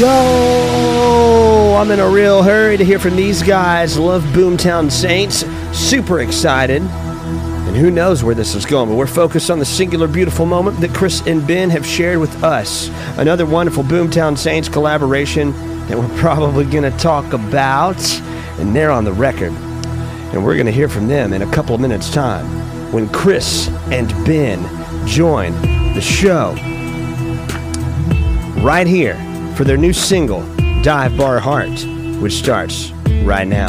Yo, I'm in a real hurry to hear from these guys. Love Boomtown Saints. Super excited. And who knows where this is going, but we're focused on the singular beautiful moment that Chris and Ben have shared with us. Another wonderful Boomtown Saints collaboration that we're probably going to talk about. And they're on the record. And we're going to hear from them in a couple of minutes' time when Chris and Ben join the show right here for their new single, Dive Bar Heart, which starts right now.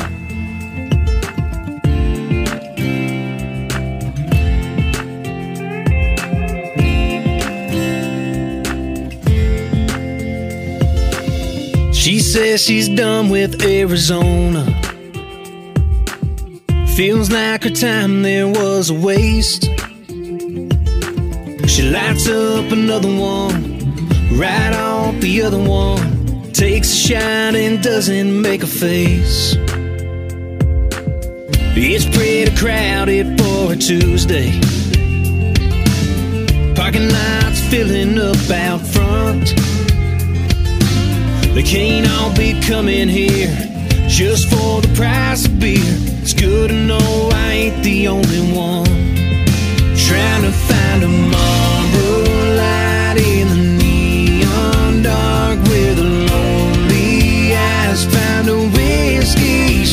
She says she's done with Arizona. Feels like her time there was a waste. She lights up another one right off the other one. Takes a shot and doesn't make a face. It's pretty crowded for a Tuesday. Parking lots filling up out front. They can't all be coming here just for the price of beer. It's good to know I ain't the only one trying to find a Marlboro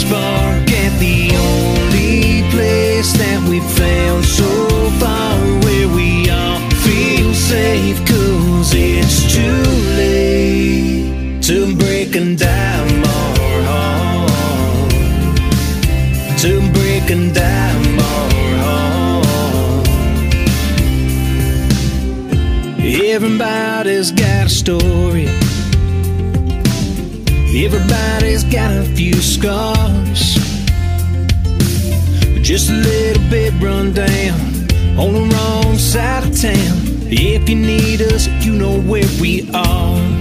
spark at the only place that we found so far where we all feel safe. Cause it's too late to break and dive bar heart. To break and dive bar heart. Everybody's got a story. Everybody's got a few scars. Just a little bit run down on the wrong side of town. If you need us, you know where we are.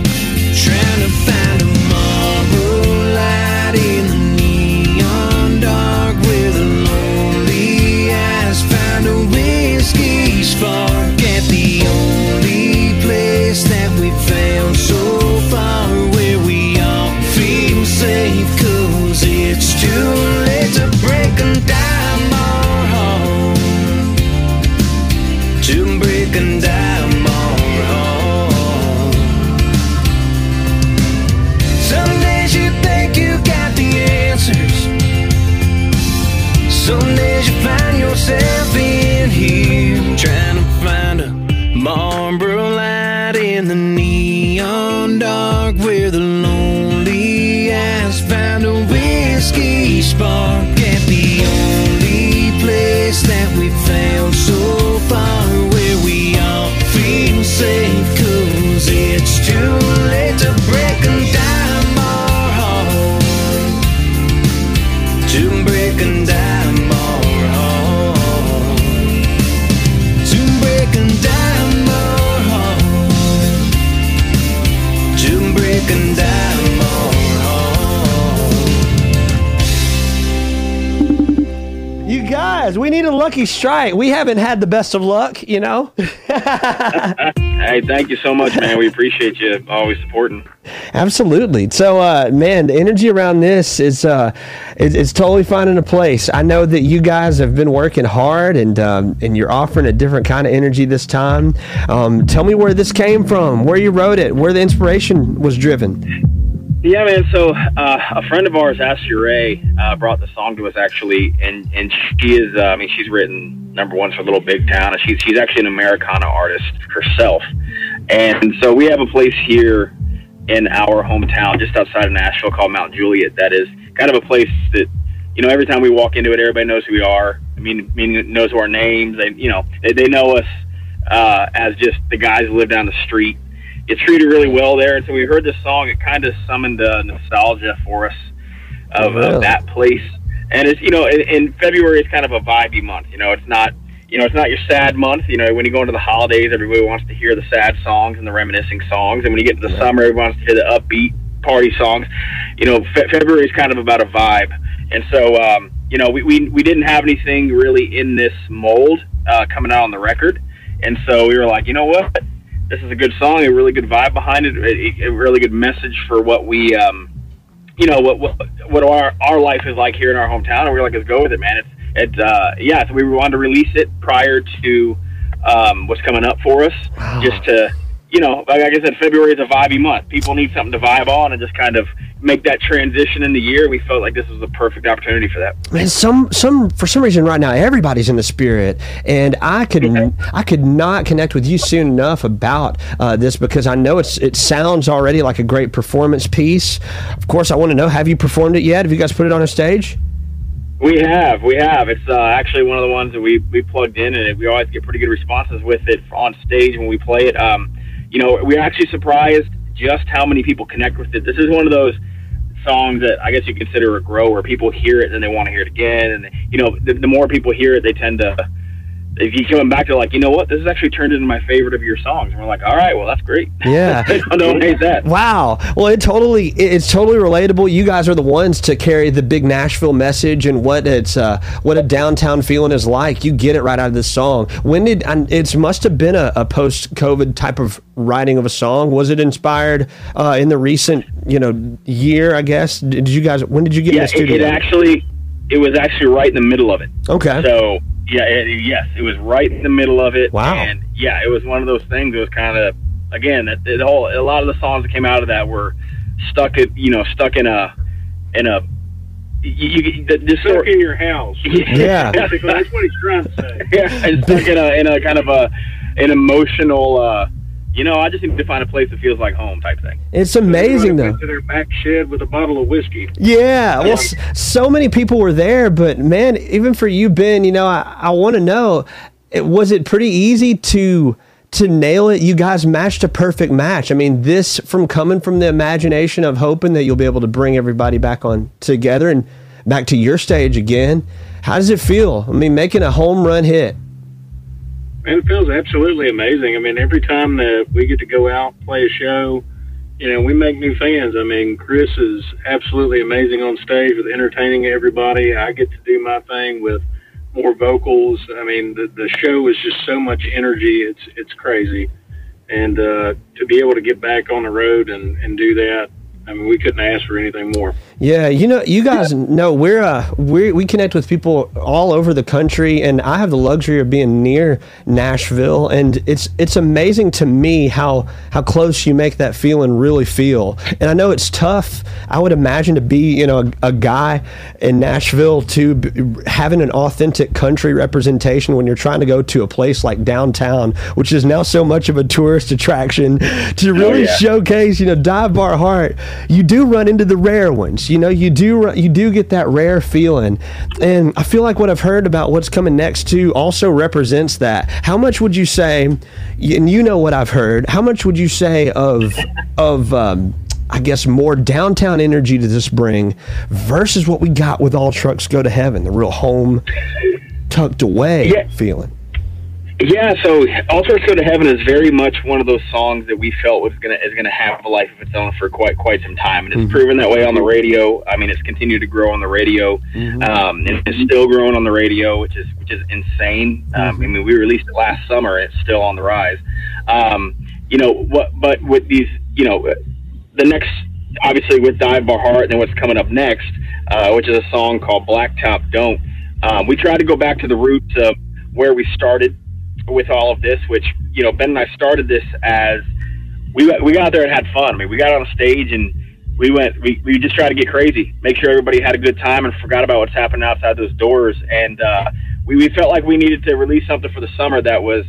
Lucky strike. We haven't had the best of luck, you know? Hey, thank you so much, man. We appreciate you always supporting. Absolutely. So, uh, man, the energy around this is uh, is, is totally finding a place. I know that you guys have been working hard, and um, and you're offering a different kind of energy this time. Um, tell me where this came from, where you wrote it, where the inspiration was driven. Yeah, man. So uh, a friend of ours, Ashley Ray, uh, brought the song to us actually, and and she is. Uh, I mean, she's written number one for Little Big Town, and she's she's actually an Americana artist herself. And so we have a place here in our hometown, just outside of Nashville, called Mount Juliet. That is kind of a place that you know every time we walk into it, everybody knows who we are. I mean, mean knows our names. They you know they, they know us uh, as just the guys who live down the street get treated really well there. And so we heard this song. It kind of summoned uh, nostalgia for us of, Really? of that place. And it's you know in, in February it's kind of a vibey month. You know it's not you know it's not your sad month. You know when you go into the holidays, everybody wants to hear the sad songs and the reminiscing songs. And when you get into the summer, everyone wants to hear the upbeat party songs. You know fe- February is kind of about a vibe. And so um, you know we, we we didn't have anything really in this mold uh, coming out on the record. And so we were like, you know what? This is a good song, a really good vibe behind it, a, a really good message for what we, um, you know, what what what our our life is like here in our hometown. And we are like, let's go with it, man. It's it's uh, yeah. So we wanted to release it prior to um, what's coming up for us, wow. just to you know, like I said, February is a vibey month. People need something to vibe on and just kind of make that transition in the year. We felt like this was the perfect opportunity for that. Man, some some for some reason right now everybody's in the spirit, and I could I could not connect with you soon enough about uh, this because I know it's it sounds already like a great performance piece. Of course, I want to know: Have you performed it yet? Have you guys put it on a stage? We have, we have. It's uh, actually one of the ones that we we plugged in, and we always get pretty good responses with it on stage when we play it. Um, you know, we're actually surprised just how many people connect with it. This is one of those songs that I guess you consider a grow where people hear it and they want to hear it again. And, you know, the, the more people hear it, they tend to if you coming back to like, you know what, this has actually turned into my favorite of your songs, and we're like, all right, well, that's great. Yeah, I don't hate that. Wow. Well, it totally, it's totally relatable. You guys are the ones to carry the big Nashville message and what it's, uh, what a downtown feeling is like. You get it right out of this song. When did it must have been a, a post-COVID type of writing of a song? Was it inspired uh, in the recent, you know, year? I guess. Did you guys? When did you get yeah, in the studio? It, it actually, it was actually right in the middle of it. Okay. So yeah, it, yes, it was right in the middle of it. Wow. And yeah, it was one of those things. It was kind of again that the whole a lot of the songs that came out of that were stuck at you know stuck in a in a you, you the, this stuck sort, in your house. Yeah, basically that's what he's trying to say. Yeah, and stuck in a in a kind of a an emotional. uh you know, I just need to find a place that feels like home type thing. It's amazing though. To their back shed with a bottle of whiskey. Yeah, well, so many people were there, but man, even for you, Ben, you know, I, I want to know, it, was it pretty easy to to nail it? You guys matched a perfect match. I mean, this from coming from the imagination of hoping that you'll be able to bring everybody back on together and back to your stage again. How does it feel? I mean, making a home run hit it feels absolutely amazing. I mean, every time that we get to go out play a show, you know, we make new fans. I mean, Chris is absolutely amazing on stage with entertaining everybody. I get to do my thing with more vocals. I mean, the the show is just so much energy. It's it's crazy, and uh, to be able to get back on the road and and do that, I mean, we couldn't ask for anything more. Yeah, you know, you guys know we're uh, we we connect with people all over the country, and I have the luxury of being near Nashville, and it's it's amazing to me how how close you make that feeling really feel. And I know it's tough. I would imagine to be you know a, a guy in Nashville to b- having an authentic country representation when you're trying to go to a place like downtown, which is now so much of a tourist attraction, to really oh, yeah. showcase you know dive bar heart. You do run into the rare ones you know, you do you do get that rare feeling, and I feel like what I've heard about what's coming next too also represents that. How much would you say? And you know what I've heard. How much would you say of of um, I guess more downtown energy to this bring versus what we got with all trucks go to heaven, the real home tucked away yeah. feeling. Yeah, so All Trucks Go to Heaven is very much one of those songs that we felt was gonna is gonna have a life of its own for quite quite some time, and it's mm-hmm. proven that way on the radio. I mean, it's continued to grow on the radio, mm-hmm. um, and it's still growing on the radio, which is which is insane. Um, mm-hmm. I mean, we released it last summer, it's still on the rise. Um, you know what? But with these, you know, the next obviously with Dive Bar Heart, and then what's coming up next, uh, which is a song called Blacktop Don't. Um, we tried to go back to the roots of where we started with all of this, which you know Ben and I started this as we we got out there and had fun. I mean, we got on a stage and we went we, we just tried to get crazy, make sure everybody had a good time and forgot about what's happening outside those doors. And uh, we we felt like we needed to release something for the summer that was,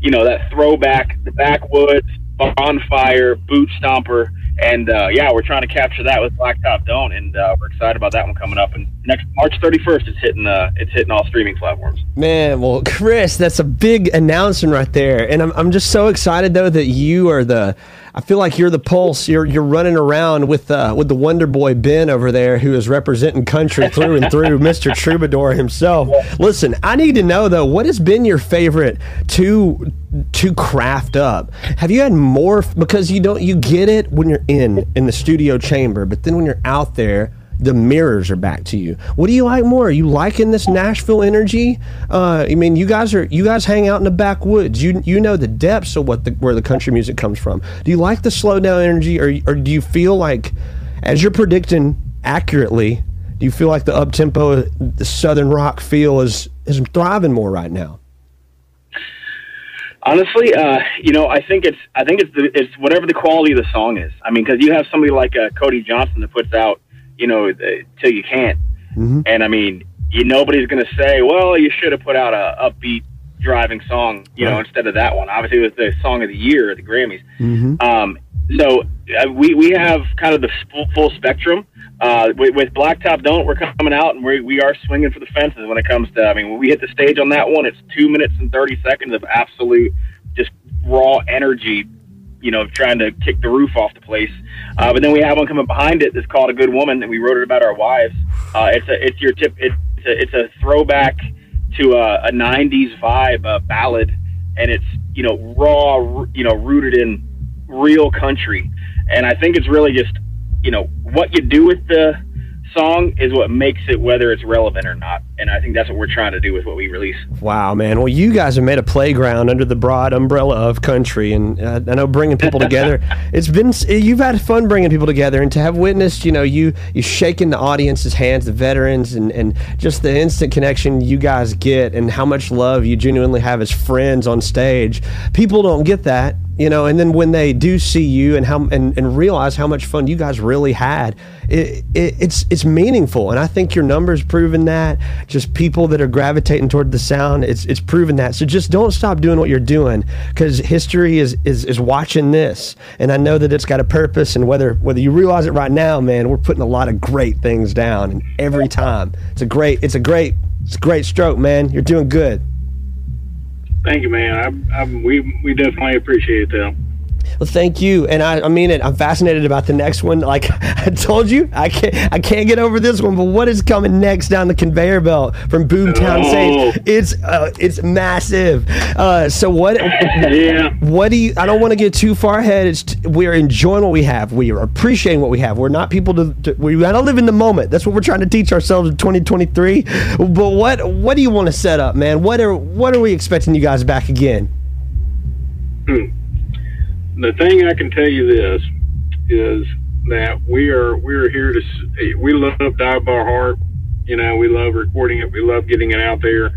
you know, that throwback, the backwoods bonfire, boot stomper and uh, yeah, we're trying to capture that with Blacktop Don't, and uh, we're excited about that one coming up. And next March 31st, it's hitting uh, it's hitting all streaming platforms. Man, well, Chris, that's a big announcement right there, and I'm I'm just so excited though that you are the I feel like you're the pulse. You're you're running around with uh, with the Wonder Boy Ben over there, who is representing country through and through, Mr. Troubadour himself. Listen, I need to know though, what has been your favorite to to craft up? Have you had more because you don't you get it when you're in in the studio chamber, but then when you're out there, the mirrors are back to you. What do you like more? Are you liking this Nashville energy? Uh, I mean, you guys are you guys hang out in the backwoods. You you know the depths of what the where the country music comes from. Do you like the slow down energy, or or do you feel like, as you're predicting accurately, do you feel like the up tempo, the southern rock feel is is thriving more right now? Honestly, uh, you know, I think it's I think it's the, it's whatever the quality of the song is. I mean, because you have somebody like uh, Cody Johnson that puts out, you know, till you can't, Mm-hmm. and I mean, you nobody's going to say, well, you should have put out a upbeat driving song, you know, instead of that one. Obviously, it was the song of the year at the Grammys. Mm-hmm. Um, so uh, we we have kind of the full, full spectrum. Uh, with, with Blacktop Don't, we're coming out and we we are swinging for the fences when it comes to. I mean, when we hit the stage on that one, it's two minutes and thirty seconds of absolute just raw energy. You know, trying to kick the roof off the place. Uh, but then we have one coming behind it that's called "A Good Woman," and we wrote it about our wives. Uh, it's a it's your tip. It's a, it's a throwback to a, a '90s vibe, a ballad, and it's you know raw, you know rooted in real country. And I think it's really just, you know, what you do with the song is what makes it whether it's relevant or not. And I think that's what we're trying to do with what we release. Wow, man. Well, you guys have made a playground under the broad umbrella of country, and uh, I know bringing people together. It's been you've had fun bringing people together, and to have witnessed, you know, you you shaking the audience's hands, the veterans, and and just the instant connection you guys get, and how much love you genuinely have as friends on stage. People don't get that, you know, and then when they do see you and how and, and realize how much fun you guys really had, it, it, it's it's meaningful, and I think your numbers proven that. Just people that are gravitating toward the sound, it's it's proven that. So just don't stop doing what you're doing because history is, is is watching this, and I know that it's got a purpose. And whether whether you realize it right now, man, we're putting a lot of great things down, and every time it's a great it's a great it's a great stroke, man. You're doing good. Thank you, man. I, I, we we definitely appreciate that. Well, thank you, and I, I mean it. I'm fascinated about the next one. Like I told you, I can't I can't get over this one. But what is coming next down the conveyor belt from Boomtown Oh. Saints? It's uh, it's massive. Uh, so what? Yeah. What do you? I don't want to get too far ahead. It's we're enjoying what we have. We are appreciating what we have. We're not people to. to we got to live in the moment. That's what we're trying to teach ourselves in 2023. But what what do you want to set up, man? What are what are we expecting you guys back again? The thing I can tell you this is that we are we are here to we love Dive Bar Heart. You know, we love recording it. We love getting it out there.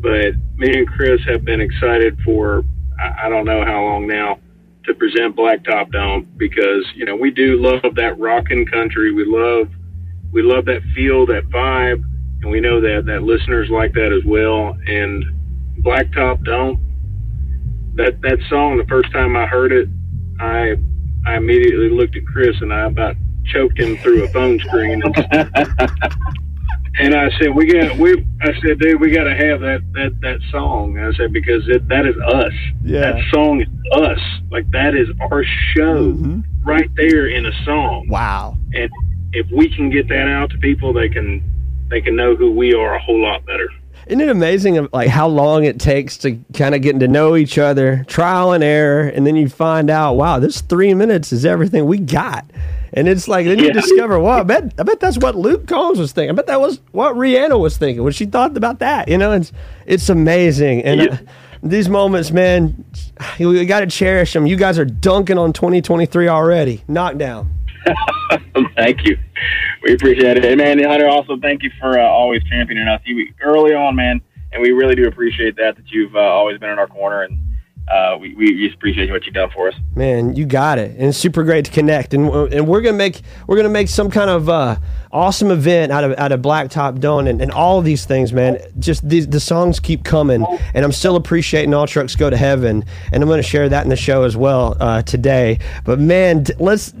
But me and Chris have been excited for I, I don't know how long now to present Blacktop Don't because you know we do love that rockin' country. We love we love that feel, that vibe, and we know that that listeners like that as well. And Blacktop Don't that that song the first time I heard it, I I immediately looked at Chris and I about choked him through a phone screen. And, I said, "We got we." I said, "Dude, we got to have that that that song." I said because it, that is us. Yeah. That song is us. Like that is our show Mhm. right there in a song. Wow. And if we can get that out to people, they can they can know who we are a whole lot better. Isn't it amazing like how long it takes to kind of getting to know each other, trial and error, and then you find out, wow, this three minutes is everything we got. And it's like then you Yeah. discover, wow, I bet I bet that's what Luke Combs was thinking. I bet that was what Rihanna was thinking when she thought about that. You know, it's it's amazing. And uh, these moments, man, we got to cherish them. You guys are dunking on 2023 already. Knockdown. thank you. We appreciate it. And man, Hunter, also thank you for uh, always championing us. You early on, man, and we really do appreciate that that you've uh, always been in our corner, and uh, we we just appreciate what you've done for us. Man, you got it, and it's super great to connect. And and we're gonna make we're gonna make some kind of uh, awesome event out of out of Blacktop Dawn and, and all of these things, man. Just these the songs keep coming, and I'm still appreciating All Trucks Go to Heaven, and I'm gonna share that in the show as well uh, today. But man, let's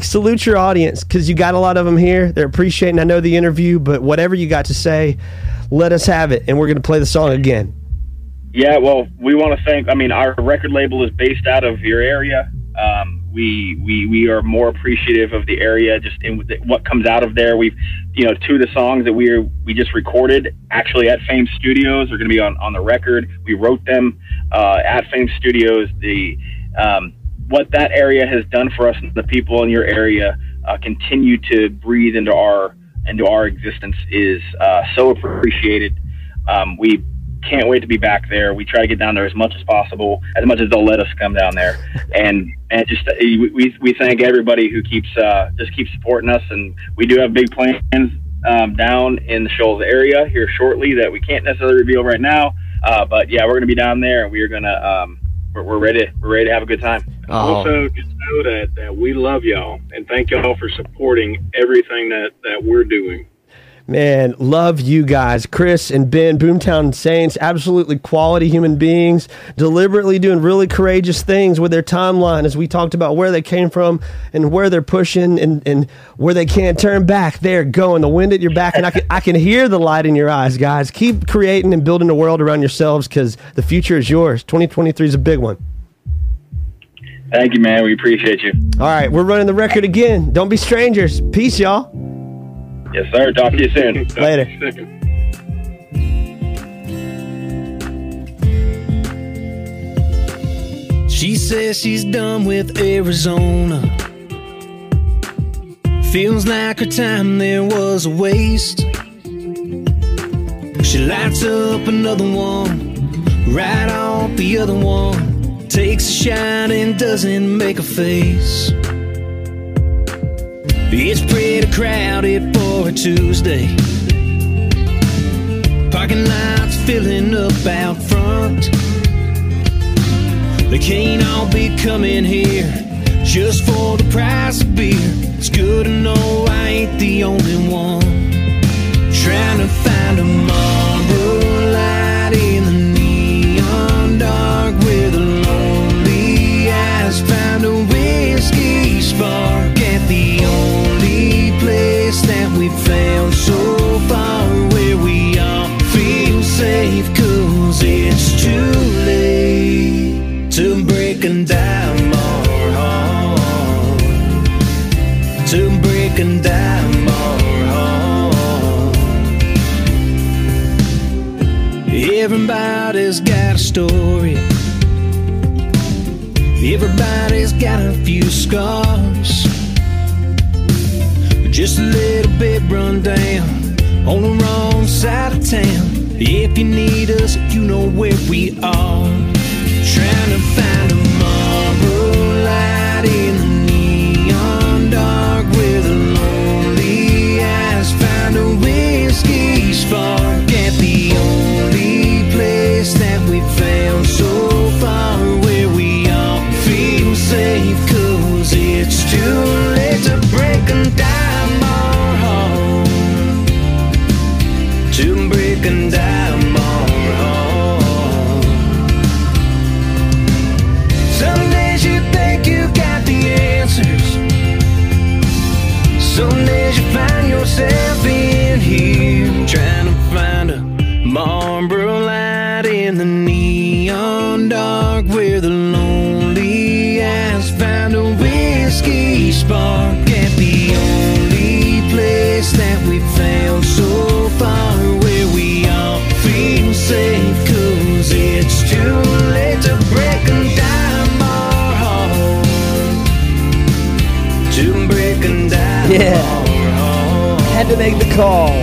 salute your audience because you got a lot of them here. They're appreciating. I know the interview, but whatever you got to say, let us have it, and we're gonna play the song again. Yeah, well, we want to thank. I mean, our record label is based out of your area. Um, we we we are more appreciative of the area, just in what comes out of there. We've, you know, two of the songs that we are we just recorded actually at Fame Studios are going to be on on the record. We wrote them uh, at Fame Studios. The um, what that area has done for us, and the people in your area, uh, continue to breathe into our into our existence is uh, so appreciated. Um, we can't wait to be back there. We try to get down there as much as possible, as much as they'll let us come down there, and and just uh, we we thank everybody who keeps uh, just keeps supporting us, and we do have big plans um, down in the Shoals area here shortly that we can't necessarily reveal right now. Uh, but yeah, we're going to be down there, and we are going to um, we're, we're ready we're ready to have a good time. Oh. Also, just know that that we love y'all and thank y'all for supporting everything that that we're doing. Man, love you guys. Chris and Ben, Boomtown Saints, absolutely quality human beings, deliberately doing really courageous things with their timeline as we talked about where they came from and where they're pushing and, and where they can't turn back. They're going. The wind at your back, and I can, I can hear the light in your eyes, guys. Keep creating and building a world around yourselves because the future is yours. 2023 is a big one. Thank you, man. We appreciate you. All right, we're running the record again. Don't be strangers. Peace, y'all. Yes, sir. Talk to you soon. Later. She says she's done with Arizona. Feels like her time there was a waste. She lights up another one, right off the other one. Takes a shot and doesn't make a face. It's pretty crowded for a Tuesday. Parking lots filling up out front. They can't all be coming here just for the price of beer. It's good to know I ain't the only one story. Everybody's got a few scars. Just a little bit run down on the wrong side of town. If you need us, you know where we are. Trying to find a Yeah. Had to make the call.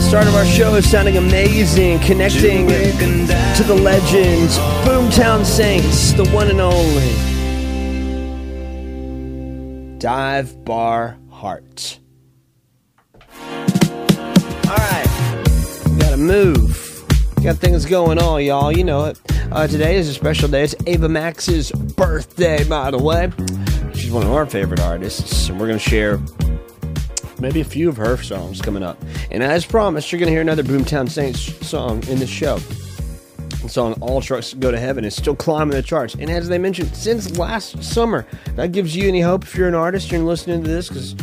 Start of our show is sounding amazing, connecting to the legends, Boomtown Saints, the one and only. Dive Bar Heart. All right, gotta move. Got things going on, y'all. You know it. Uh, today is a special day. It's Ava Max's birthday, by the way. She's one of our favorite artists, and we're gonna share maybe a few of her songs coming up. And as promised, you're going to hear another Boomtown Saints song in this show. The song All Trucks Go to Heaven is still climbing the charts. And as they mentioned, since last summer, that gives you any hope if you're an artist and listening to this, because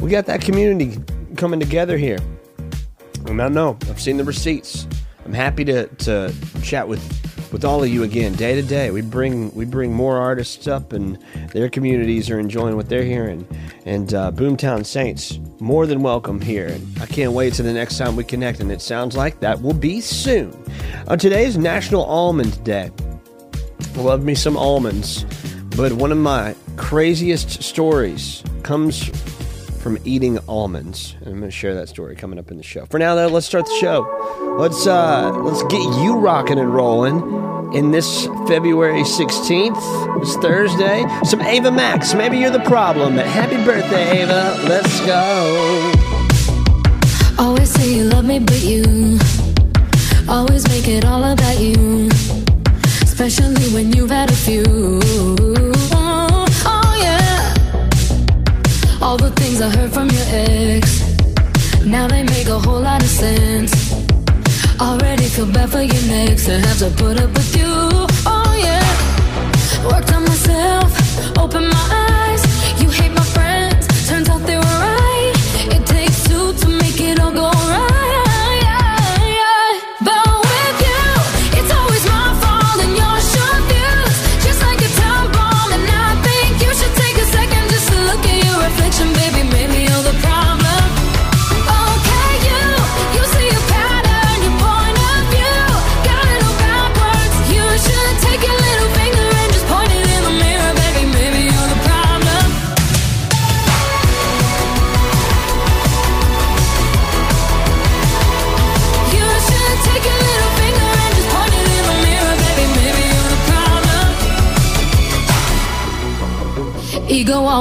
we got that community coming together here. And I know, I've seen the receipts. I'm happy to, to chat with, with all of you again, day to day. We bring we bring more artists up, and their communities are enjoying what they're hearing. And uh, Boomtown Saints, more than welcome here. I can't wait to the next time we connect, and it sounds like that will be soon. Uh, today is National Almond Day. Love me some almonds, but one of my craziest stories comes from eating almonds. And I'm going to share that story coming up in the show. For now, though, let's start the show. Let's uh, let's get you rocking and rolling in this February 16th. It's Thursday. Some Ava Max. Maybe you're the problem. Happy birthday, Ava. Let's go. Always say you love me, but you always make it all about you. Especially when you've had a few. All the things I heard from your ex. Now they make a whole lot of sense. Already feel bad for your next to have to put up with you. Oh yeah. Worked on myself, open my eyes.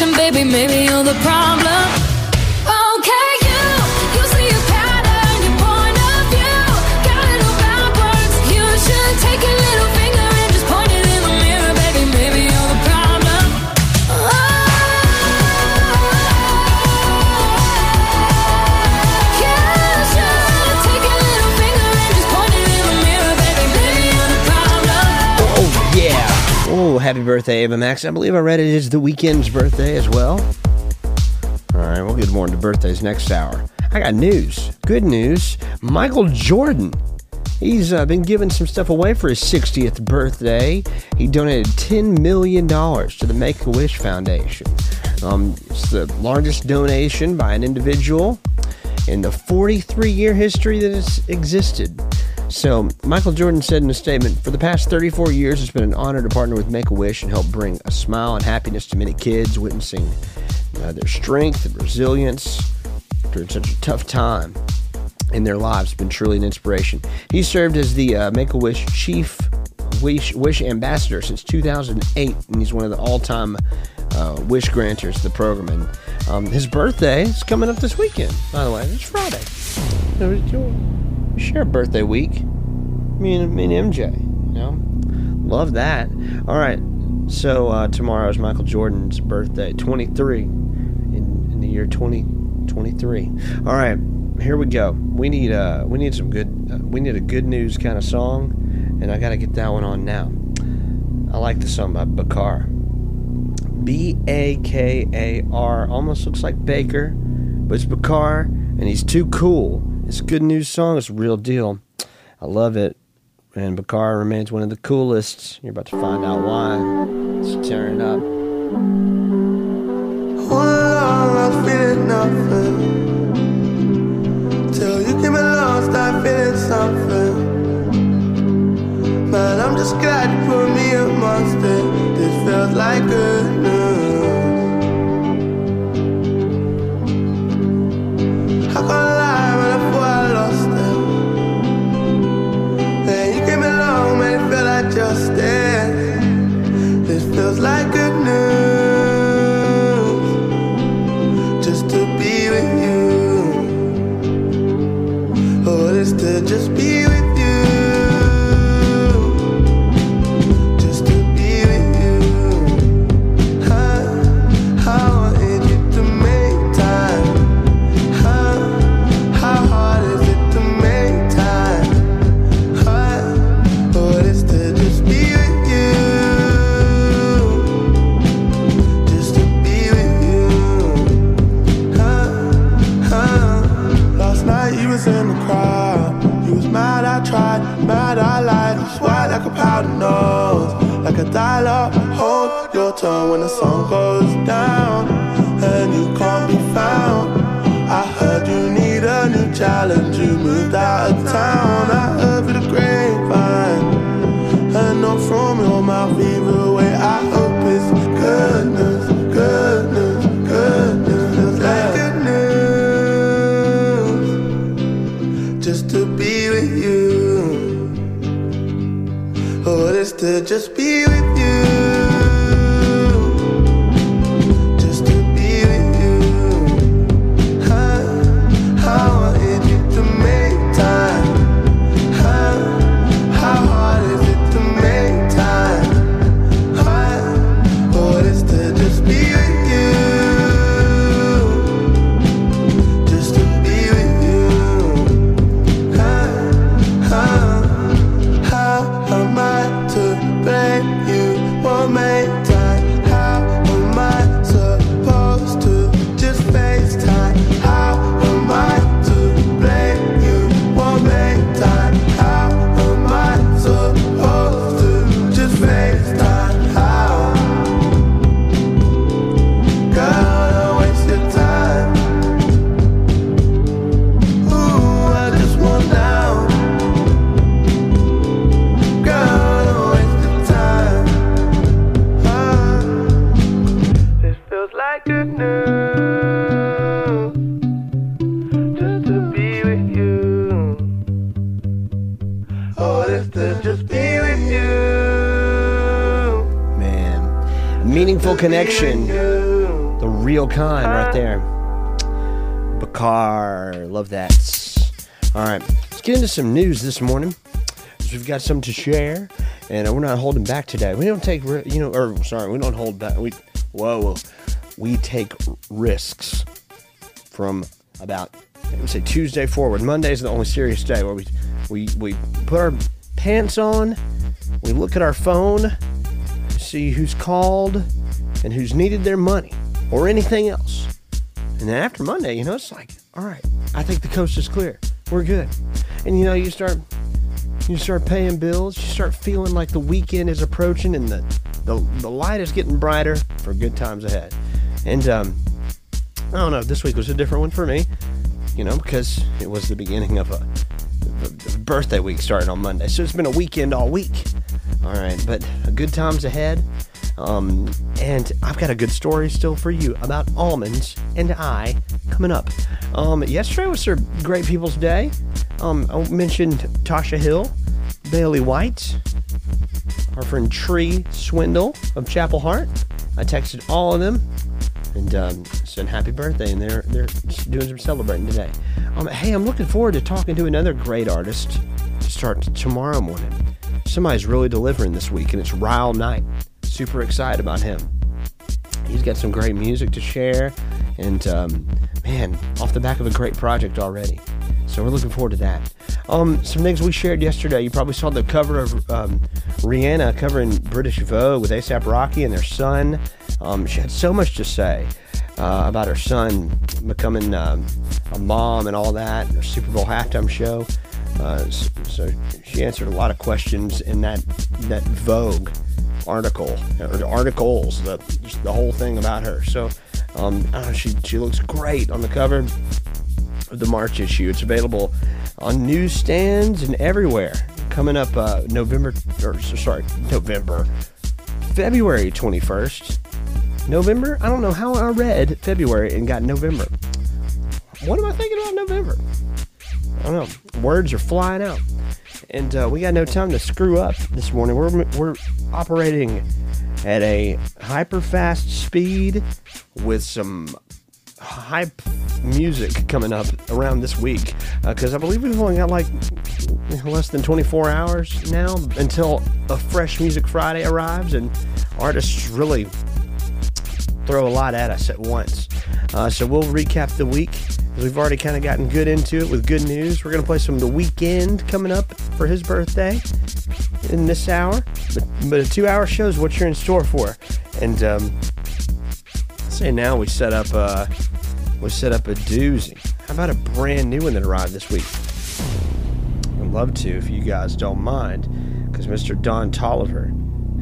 baby. Maybe you're the problem. Happy birthday, Ava Max. I believe I read it is the Weeknd's birthday as well. All right, we'll get more into birthdays next hour. I got news. Good news. Michael Jordan. He's uh, been giving some stuff away for his 60th birthday. He donated $10 million to the Make a Wish Foundation. Um, it's the largest donation by an individual in the 43 year history that has existed. So, Michael Jordan said in a statement For the past 34 years, it's been an honor to partner with Make a Wish and help bring a smile and happiness to many kids, witnessing uh, their strength and resilience during such a tough time in their lives has been truly an inspiration. He served as the uh, Make a Wish Chief Wish, Wish Ambassador since 2008, and he's one of the all time uh, wish granters of the program. And um, his birthday is coming up this weekend, by the way. It's Friday. Share birthday week. Me and, me and MJ, you know? Love that. All right. So uh, tomorrow is Michael Jordan's birthday, 23 in, in the year 2023. All right, here we go. We need uh we need some good uh, we need a good news kind of song, and I got to get that one on now. I like the song by Bakar. B A K A R almost looks like Baker, but it's Bakar, and he's too cool. It's a good news song. It's a real deal. I love it. And Bakar remains one of the coolest. You're about to find out why. Let's turn it up. All along I was feeling nothing Till you came along, started feeling something Man, I'm just glad you put me amongst it This feels like good news. Can't lie, I just dance. This feels like good when the sun goes down, and you can't be found. I heard you need a new challenge. You moved out of town. Some news this morning. We've got some to share, and we're not holding back today. We don't take, you know, or sorry, we don't hold back. We, whoa, whoa, we take risks from about, I would say Tuesday forward. Monday's the only serious day where we, we, we put our pants on, we look at our phone, see who's called and who's needed their money or anything else. And then after Monday, you know, it's like, all right, I think the coast is clear. We're good. And you know, you start you start paying bills, you start feeling like the weekend is approaching and the the, the light is getting brighter for good times ahead. And um I don't know, this week was a different one for me, you know, because it was the beginning of a, a birthday week starting on Monday. So it's been a weekend all week. All right, but good times ahead. Um, and I've got a good story still for you about almonds and I coming up. Um, yesterday was Sir Great People's Day. Um, I mentioned Tasha Hill, Bailey White, our friend Trea Swindle of Chapel Hart. I texted all of them and um, said happy birthday, and they're they're doing some celebrating today. Um, hey, I'm looking forward to talking to another great artist to start tomorrow morning. Somebody's really delivering this week, and it's Ryle Knight. Super excited about him. He's got some great music to share, and um, man, off the back of a great project already. So we're looking forward to that. Um, some things we shared yesterday. You probably saw the cover of um, Rihanna covering British Vogue with ASAP Rocky and their son. Um, she had so much to say uh, about her son becoming um, a mom and all that. Her Super Bowl halftime show. Uh, so she answered a lot of questions in that that Vogue article or articles, the the whole thing about her. So um, she she looks great on the cover of the March issue. It's available on newsstands and everywhere. Coming up uh, November or sorry November February 21st. November? I don't know how I read February and got November. What am I thinking about November? I don't know. Words are flying out. And uh, we got no time to screw up this morning. We're, we're operating at a hyper fast speed with some hype music coming up around this week because I believe we've only got like less than 24 hours now until a fresh Music Friday arrives, and artists really throw a lot at us at once. Uh, so we'll recap the week. We've already kind of gotten good into it with good news. We're going to play some of the weekend coming up for his birthday in this hour. But, but a two hour show is what you're in store for. And um, say now we set up uh, we set up a doozy. How about a brand new one that arrived this week? I'd love to if you guys don't mind, because Mr. Don Toliver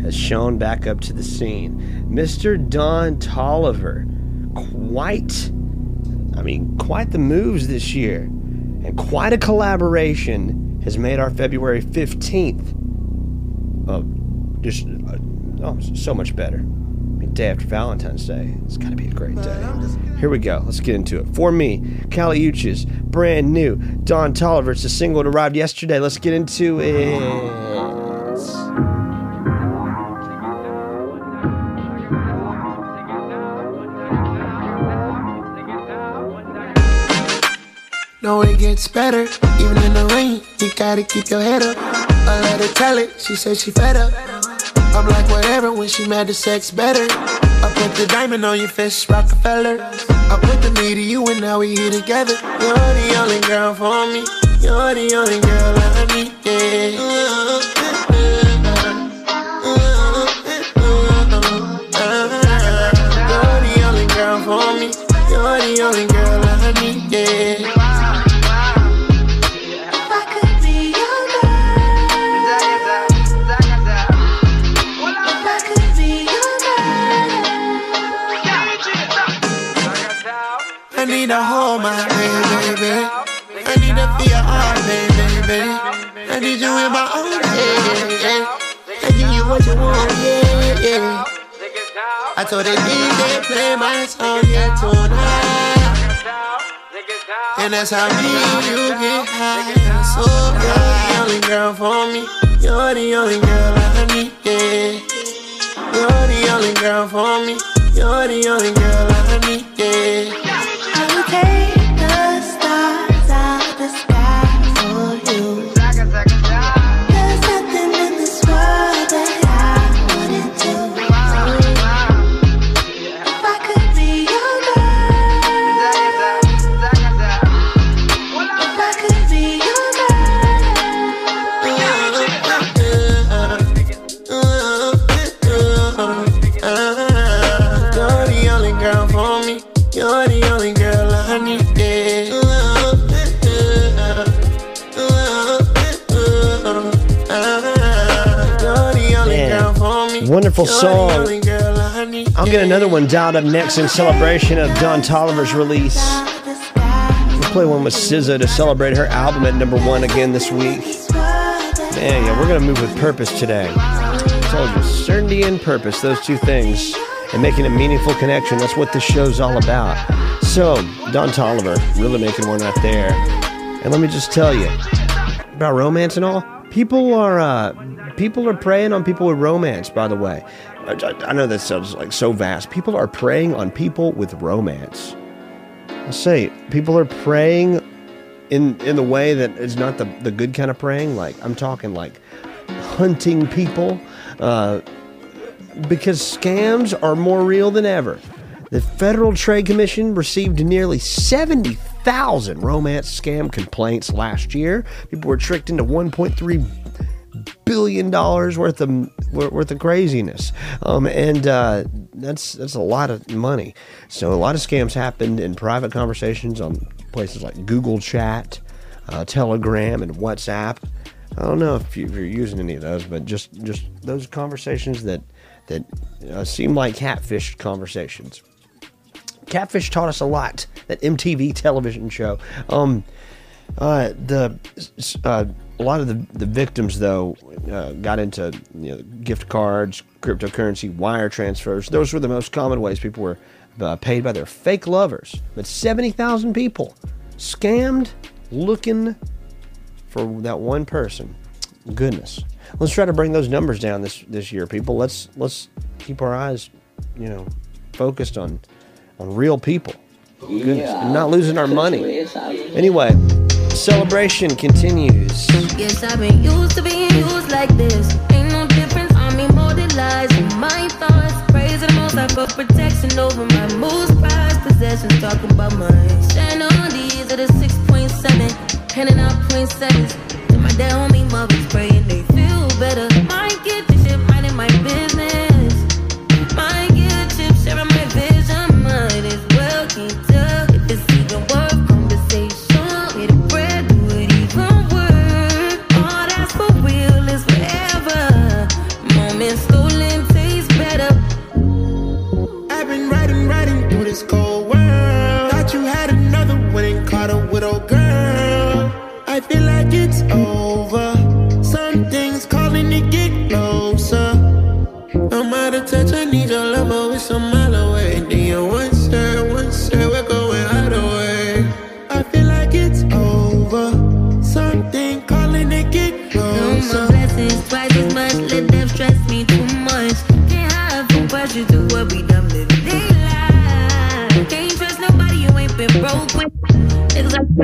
has shown back up to the scene. Mr. Don Toliver, quite, I mean, quite the moves this year, and quite a collaboration has made our February 15th uh, just uh, oh, so much better. I mean, day after Valentine's Day, it's got to be a great day. Here we go. Let's get into it. For me, Kali Uchis, brand new. Don Toliver, it's a single that arrived yesterday. Let's get into it. No, it gets better, even in the rain. You gotta keep your head up. I let her tell it, she said she fed up. I'm like, whatever, when she mad, the sex better. I put the diamond on your fist, Rockefeller. I put the me to you, and now we here together. You're the only girl for me. You're the only girl I need, You're I told the DJ play my song, yeah, tonight. And that's how me and you get high. So you're the only girl for me. You're the only girl I need, yeah. You're the only girl for me. You're the only girl I need, yeah. Wonderful song. I'll get another one dialed up next in celebration of Don Toliver's release. We'll play one with SZA to celebrate her album at number one again this week. Man, yeah, we're gonna move with purpose today. I told you, certainty and purpose, those two things, and making a meaningful connection. That's what this show's all about. So, Don Toliver, really making one out there. And let me just tell you about romance and all. People are uh, people are preying on people with romance. By the way, I, I- know that sounds like so vast. People are preying on people with romance. I say people are preying in in the way that is not the the good kind of preying. Like I'm talking like hunting people, uh, because scams are more real than ever. The Federal Trade Commission received nearly 70,000 romance scam complaints last year. People were tricked into 1.3 billion dollars worth of worth of craziness, um, and uh, that's that's a lot of money. So a lot of scams happened in private conversations on places like Google Chat, uh, Telegram, and WhatsApp. I don't know if, you, you're using any of those, but just just those conversations that that uh, seem like catfish conversations. Catfish taught us a lot. That MTV television show. Um, uh, the uh, a lot of the, the victims, though, uh, got into you know, gift cards, cryptocurrency, wire transfers. Those were the most common ways people were uh, paid by their fake lovers. But 70,000 people scammed looking for that one person. Goodness. Let's try to bring those numbers down this, this year, people. Let's let's keep our eyes, you know, focused on on real people. Goodness. And not losing our money. Anyway, celebration continues. Yes, I've been used to being used like this. Ain't no difference on me, more than lies in my thoughts. Praise the most I for protection over my most prized possessions. Talk about mine. Stand on these at a 6.7, handing out point sevens. To my dad, homie, mothers praying they feel better. My get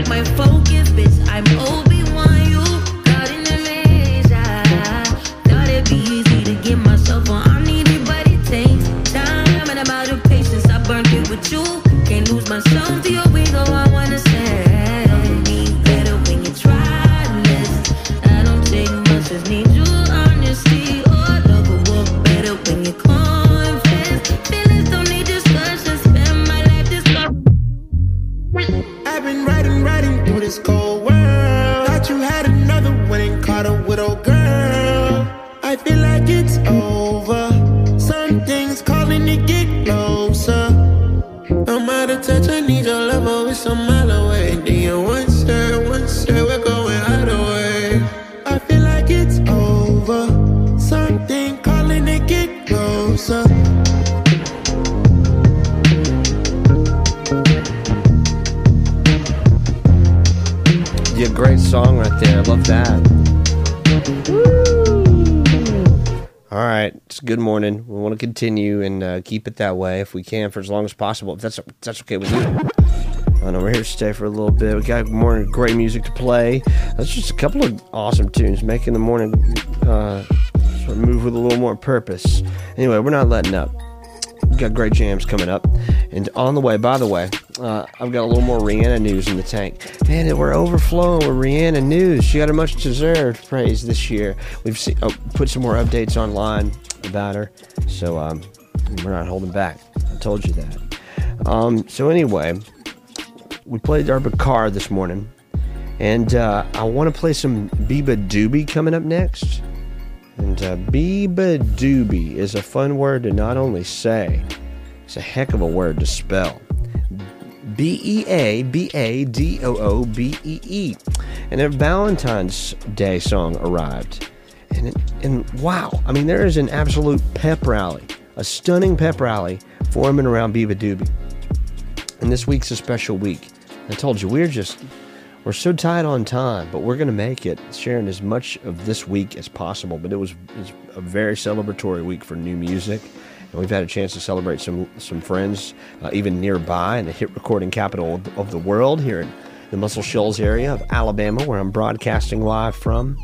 my focus, bitch. I'm Obi Wan. You caught in the maze. Thought it'd be easy to get myself on. I need but it takes time and I'm out of patience. I burnt it with you. Can't lose myself to your it's over. Something's calling to get closer. I'm out of touch, I need your love, oh, it's a mile away. You once said, once said, we're going either way. I feel like it's over. Something calling to get closer. Yeah, great song right there. I love that. Good morning. We want to continue and uh, keep it that way if we can for as long as possible. If that's if that's okay with you. I know we're here to stay for a little bit. We got more great music to play. That's just a couple of awesome tunes, making the morning uh, sort of move with a little more purpose. Anyway, we're not letting up. We got great jams coming up. And on the way, by the way, uh, I've got a little more Rihanna news in the tank. Man, we're overflowing with Rihanna news. She got a much deserved praise this year. We've oh, put some more updates online about her. So um, we're not holding back. I told you that. Um, so anyway, we played our car this morning. And uh, I want to play some beabadoobee coming up next. And uh, beabadoobee is a fun word to not only say, it's a heck of a word to spell. B E A B A D O O B E E. And a Valentine's Day song arrived. And, and wow, I mean, there is an absolute pep rally, a stunning pep rally forming around beabadoobee. And this week's a special week. I told you, we're just, we're so tight on time, but we're going to make it, sharing as much of this week as possible. But it was, it was a very celebratory week for new music. And we've had a chance to celebrate some some friends, uh, even nearby in the hit recording capital of, of the world, here in the Muscle Shoals area of Alabama, where I'm broadcasting live from.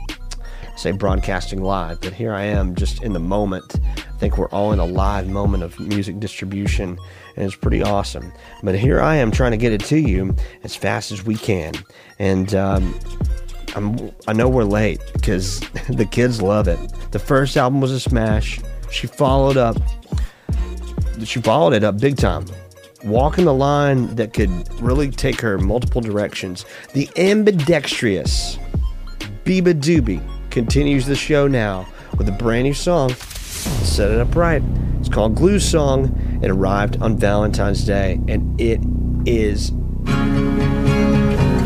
Say broadcasting live, but here I am just in the moment. I think we're all in a live moment of music distribution, and it's pretty awesome. But here I am trying to get it to you as fast as we can. And um, I'm, I know we're late because the kids love it. The first album was a smash. She followed up. She followed it up big time. Walking the line that could really take her multiple directions. The ambidextrous beabadoobee continues the show now with a brand new song. Set it up right. It's called Glue Song. It arrived on Valentine's Day and it is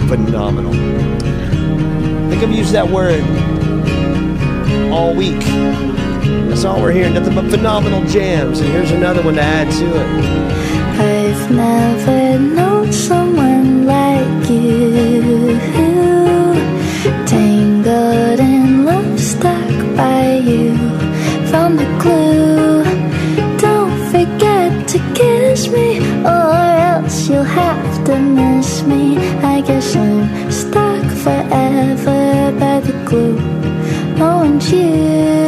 phenomenal. I think I've used that word all week. That's all we're hearing. Nothing but phenomenal jams. And here's another one to add to it. I've never known someone like you. Found the clue. Don't forget to kiss me, or else you'll have to miss me. I guess I'm stuck forever by the glue. Oh, and you.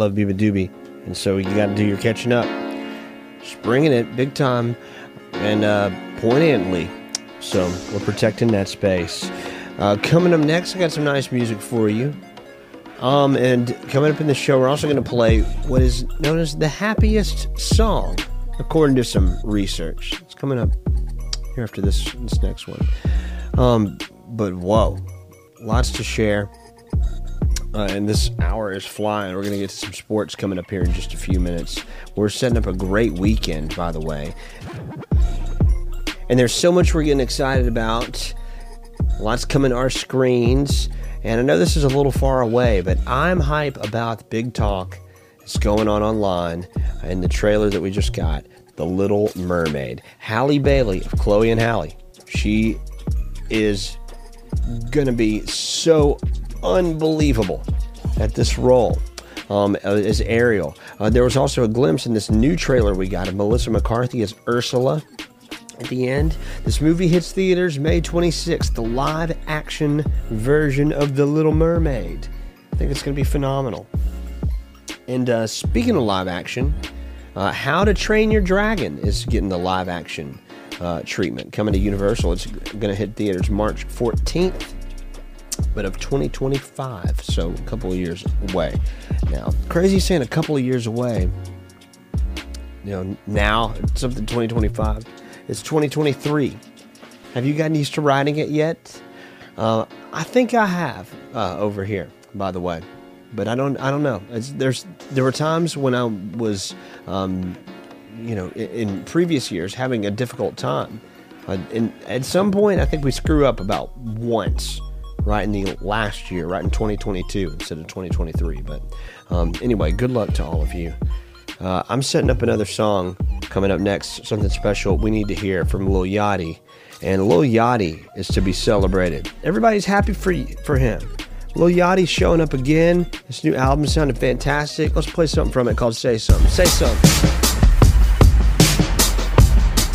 Love beabadoobee. And so you got to do your catching up. Just bringing it big time and uh, poignantly. So we're protecting that space. Uh, coming up next, I got some nice music for you. Um, and coming up in the show, we're also going to play what is known as the happiest song, according to some research. It's coming up here after this this next one. Um, but whoa, lots to share. Uh, and this hour is flying. We're going to get to some sports coming up here in just a few minutes. We're setting up a great weekend, by the way. And there's so much we're getting excited about. Lots coming to our screens. And I know this is a little far away, but I'm hype about big talk that's going on online and the trailer that we just got The Little Mermaid. Halle Bailey of Chloe and Halle. She is going to be so unbelievable at this role um, as Ariel. Uh, there was also a glimpse in this new trailer we got of Melissa McCarthy as Ursula at the end. This movie hits theaters May 26th, the live action version of The Little Mermaid. I think it's going to be phenomenal. And uh, speaking of live action, uh, How to Train Your Dragon is getting the live action uh, treatment coming to Universal. It's going to hit theaters March 14th, but of 2025, so a couple of years away. Now, crazy saying a couple of years away. You know, now something 2025. It's 2023. Have you gotten used to riding it yet? Uh, I think I have uh, over here, by the way, but I don't. I don't know. It's, there's there were times when I was, um, you know, in, in previous years having a difficult time. Uh, and at some point, I think we screw up about once, right in the last year, right in 2022 instead of 2023. But um, anyway, good luck to all of you. Uh, I'm setting up another song coming up next, something special we need to hear from Lil Yachty. And Lil Yachty is to be celebrated. Everybody's happy for for him. Lil Yachty's showing up again. His new album sounded fantastic. Let's play something from it called Say Something. Say Something.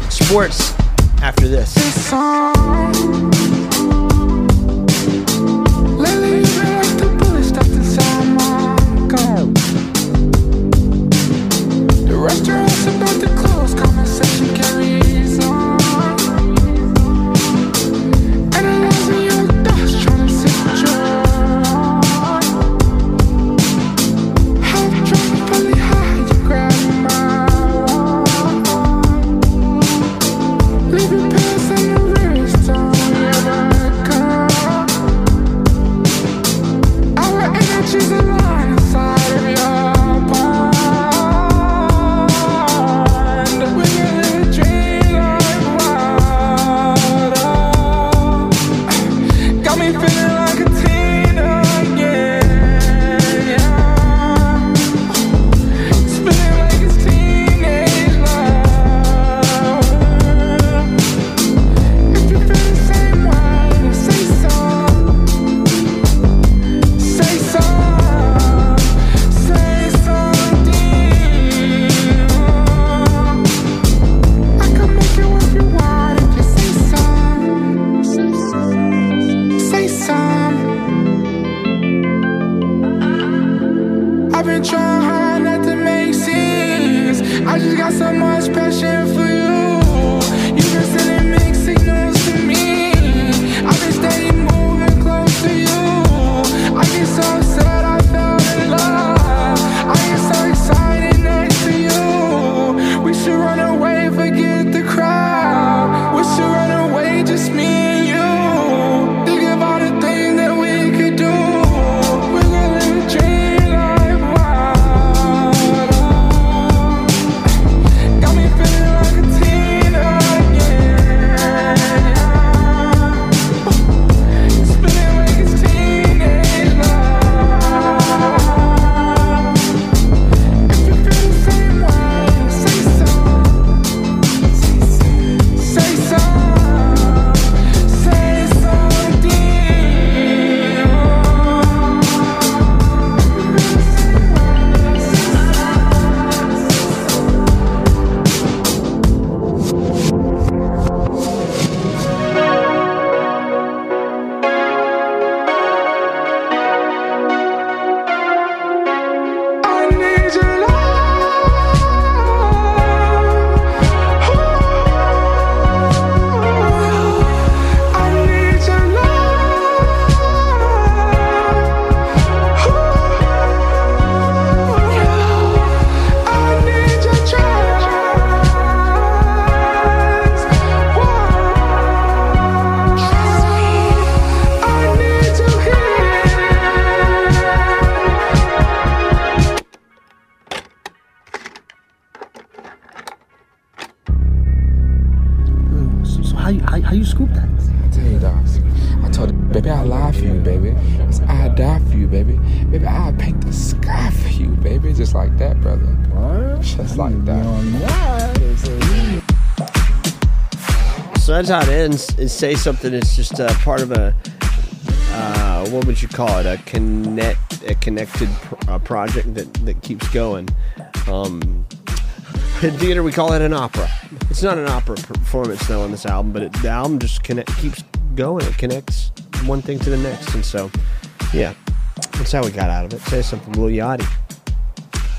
Sports after this. Restaurant's about to close, conversation Is say something. It's just uh, part of a uh, what would you call it? A connect a connected pr- uh, project that that keeps going. Um, in theater, we call it an opera. It's not an opera performance though on this album, but it, the album just connect keeps going. It connects one thing to the next, and so yeah, that's how we got out of it. Say something, Lil Yachty.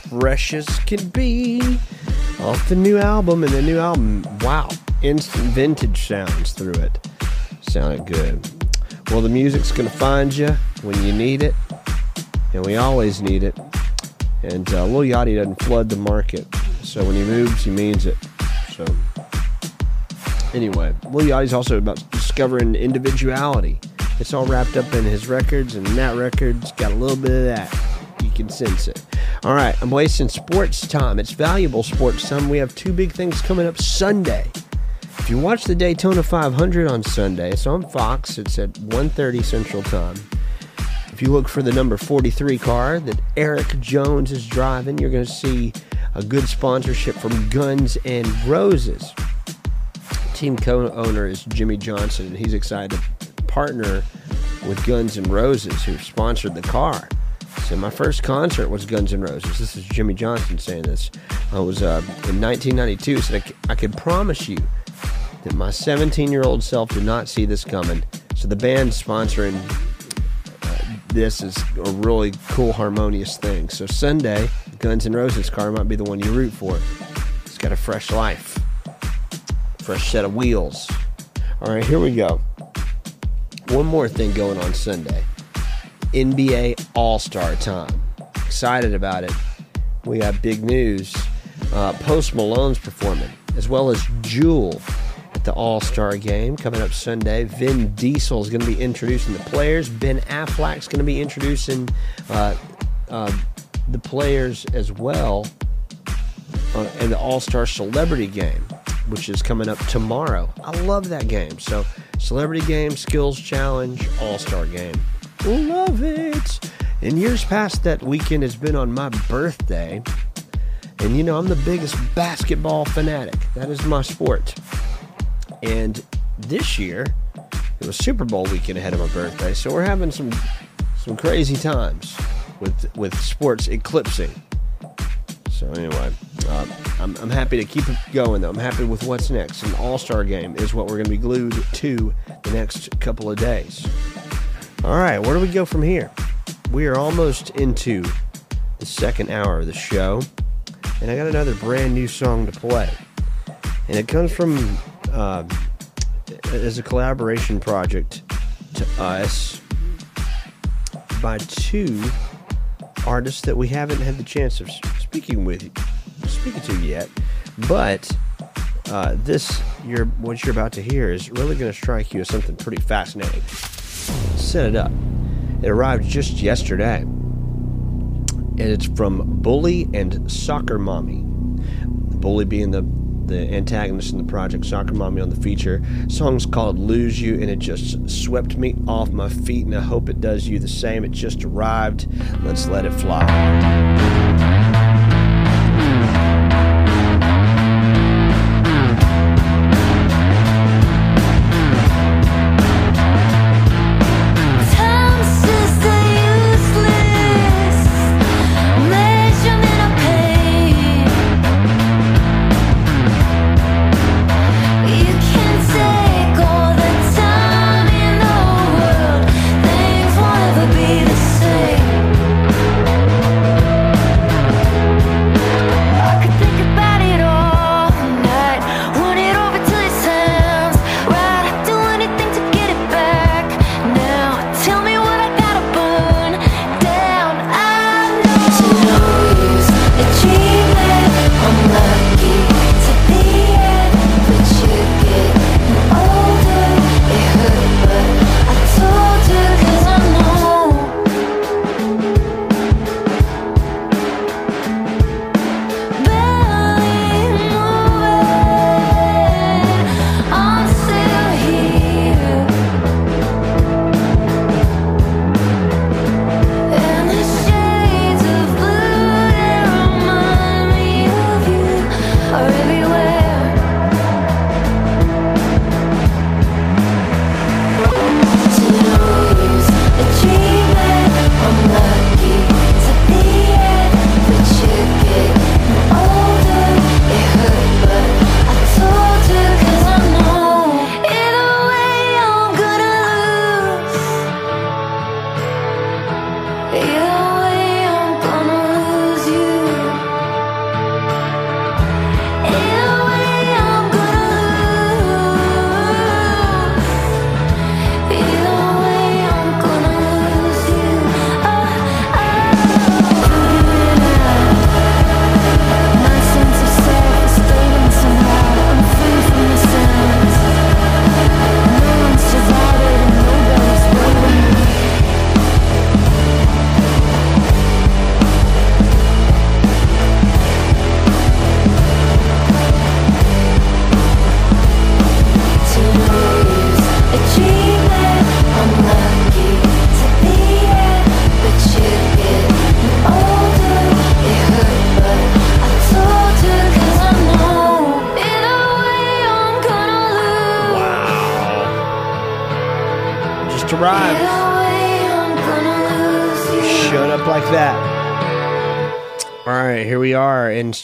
Fresh as can be off the new album, and the new album, wow, instant vintage sounds through it. Sounded good. Well, the music's gonna find you when you need it, and we always need it. And uh, Lil Yachty doesn't flood the market, so when he moves, he means it. So anyway, Lil Yachty's also about discovering individuality. It's all wrapped up in his records, and that record's got a little bit of that. You can sense it. All right, I'm wasting sports time. It's valuable sports time. We have two big things coming up Sunday. If you watch the Daytona 500 on Sunday, it's on Fox. It's at 1:30 Central Time. If you look for the number 43 car that Erik Jones is driving, you're going to see a good sponsorship from Guns and Roses. Team co-owner is Jimmie Johnson, and he's excited to partner with Guns and Roses, who sponsored the car. So my first concert was Guns N' Roses. This is Jimmie Johnson saying this. I was uh, in 1992. He said I, c- I can promise you that my 17-year-old self did not see this coming. So the band sponsoring uh, this is a really cool, harmonious thing. So Sunday, Guns N' Roses car might be the one you root for. It's got a fresh life, fresh set of wheels. All right, here we go. One more thing going on Sunday. NBA All Star time. Excited about it. We got big news. Uh, Post Malone's performing, as well as Jewel the All Star game coming up Sunday. Vin Diesel is going to be introducing the players. Ben Affleck is going to be introducing uh, uh, the players as well uh, in the All Star Celebrity Game, which is coming up tomorrow. I love that game. So, Celebrity Game, Skills Challenge, All Star Game. Love it. In years past, that weekend has been on my birthday. And you know, I'm the biggest basketball fanatic. That is my sport. And this year, it was Super Bowl weekend ahead of my birthday, so we're having some some crazy times with with sports eclipsing. So anyway, uh, I'm, I'm happy to keep going though. I'm happy with what's next. An All Star game is what we're going to be glued to the next couple of days. All right, where do we go from here? We are almost into the second hour of the show, and I got another brand new song to play, and it comes from uh, as a collaboration project to us by two artists that we haven't had the chance of speaking with, speaking to yet, but uh, this you're what you're about to hear is really going to strike you as something pretty fascinating. Set it up. It arrived just yesterday, and it's from Bully and Soccer Mommy. Bully being the the antagonist in the project, Soccer Mommy on the feature. Song's called Lose You, and it just swept me off my feet, and I hope it does you the same. It just arrived. Let's let it fly.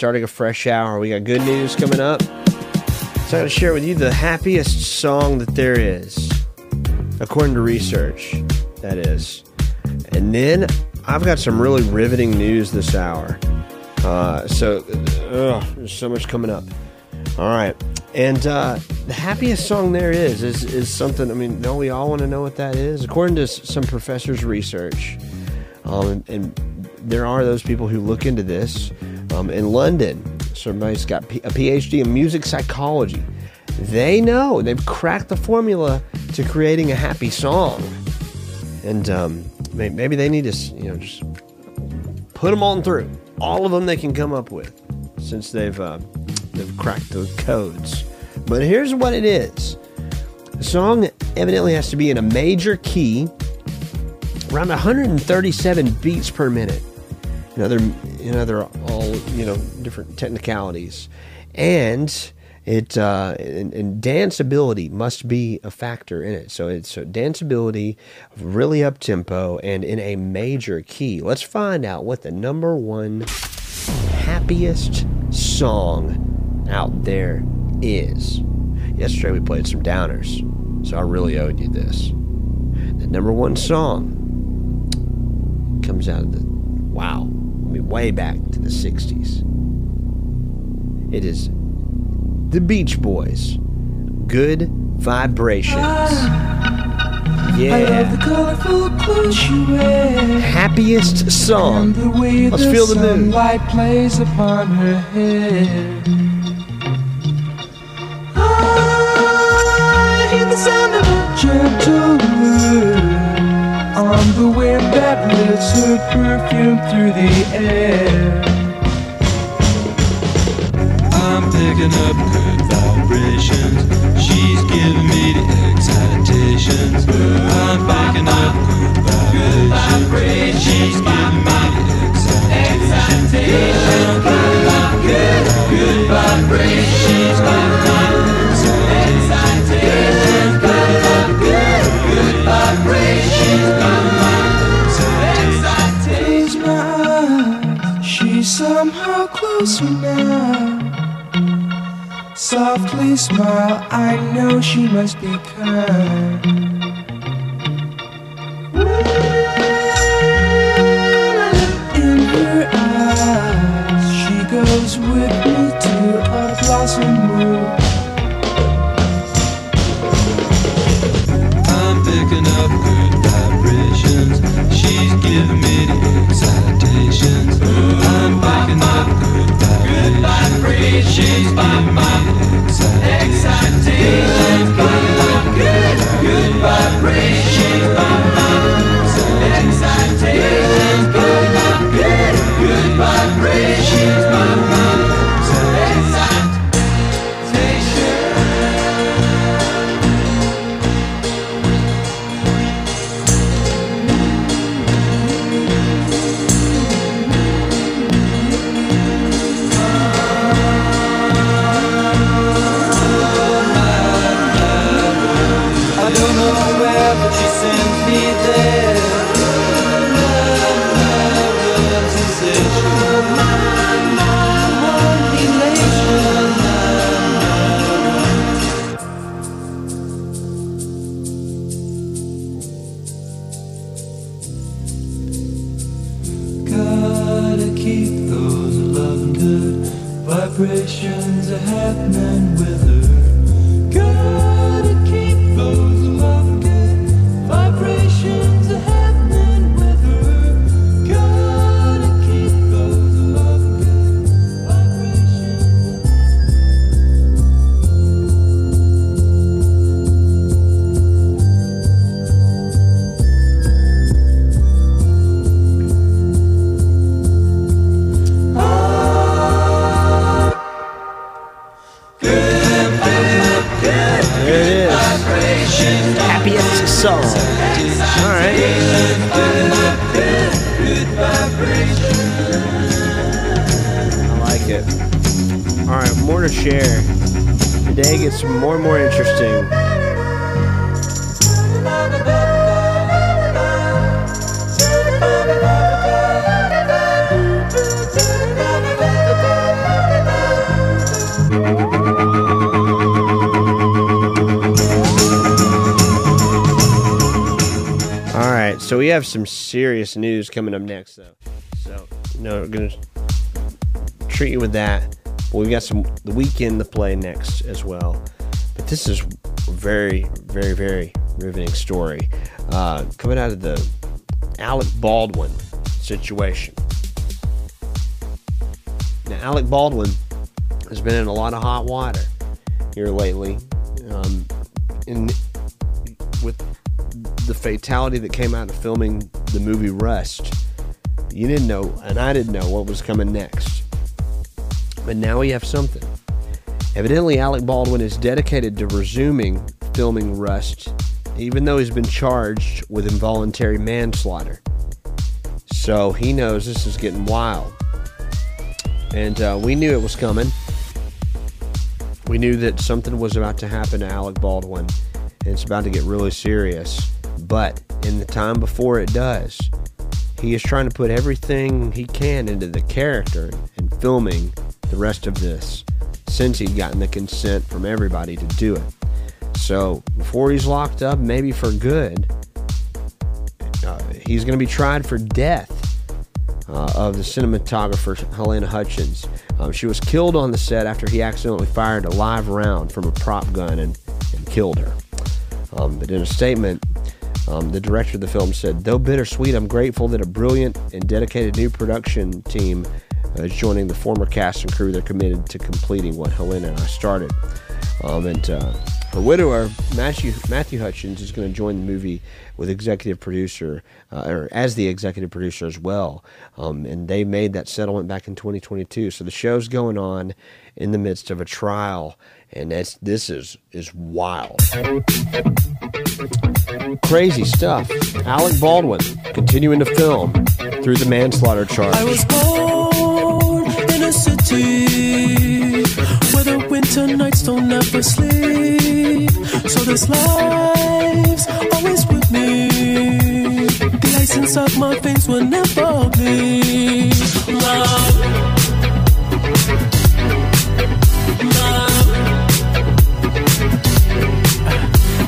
Starting a fresh hour. We got good news coming up. So I'm going to share with you the happiest song that there is, according to research. That is, and then I've got some really riveting news this hour. Uh, so, ugh, there's so much coming up. All right, and uh, the happiest song there is is is something. I mean, don't we all want to know what that is? According to some professors' research, um, and, and there are those people who look into this um, in London. Somebody's got a PhD in music psychology, they know they've cracked the formula to creating a happy song. And um, maybe they need to, you know, just put them on through. All of them they can come up with since they've uh, they've cracked the codes. But here's what it is: the song evidently has to be in a major key, around 137 beats per minute. They're all you know different technicalities, and it uh, and, and danceability must be a factor in it. So it's so danceability, really up tempo, and in a major key. Let's find out what the number one happiest song out there is. Yesterday we played some downers, so I really owed you this. The number one song comes out of the wow, way back to the '60s. It is the Beach Boys. Good vibrations. Yeah. colorful clothes you wear. Happiest song. Let's feel the mood. On the wind that lifts her perfume through the air. I'm picking up good vibrations. She's giving me the excitations. I'm picking up good vibrations. She's giving me the excitations. Up good, good vibrations. She's giving me closer now. Softly smile, I know she must be kind. So we have some serious news coming up next, though. So, no, we're gonna treat you with that. But we've got some The Weeknd to play next as well. But this is very, very, very riveting story uh, coming out of the Alec Baldwin situation. Now, Alec Baldwin has been in a lot of hot water here lately, um, in with the fatality that came out of filming the movie Rust. You didn't know, and I didn't know what was coming next. But now we have something. Evidently, Alec Baldwin is dedicated to resuming filming Rust, even though he's been charged with involuntary manslaughter. So he knows this is getting wild. And uh, we knew it was coming. We knew that something was about to happen to Alec Baldwin, it's about to get really serious. But in the time before it does, he is trying to put everything he can into the character and filming the rest of this since he'd gotten the consent from everybody to do it. So before he's locked up, maybe for good, uh, he's going to be tried for death uh, of the cinematographer Halyna Hutchins. Um, she was killed on the set after he accidentally fired a live round from a prop gun and, and killed her. Um, but in a statement, um, the director of the film said, Though bittersweet, I'm grateful that a brilliant and dedicated new production team uh, is joining the former cast and crew. They're committed to completing what Halyna and I started. Um, and uh, her widower, Matthew, Matthew Hutchins, is going to join the movie with executive producer, uh, or as the executive producer as well. Um, and they made that settlement back in 2022. So the show's going on in the midst of a trial, and that's, this is is wild. Crazy stuff. Alec Baldwin continuing to film through the manslaughter charge. I was born in a city where the winter nights don't ever sleep. So this life's always with me. The ice inside my will never. Love. Love.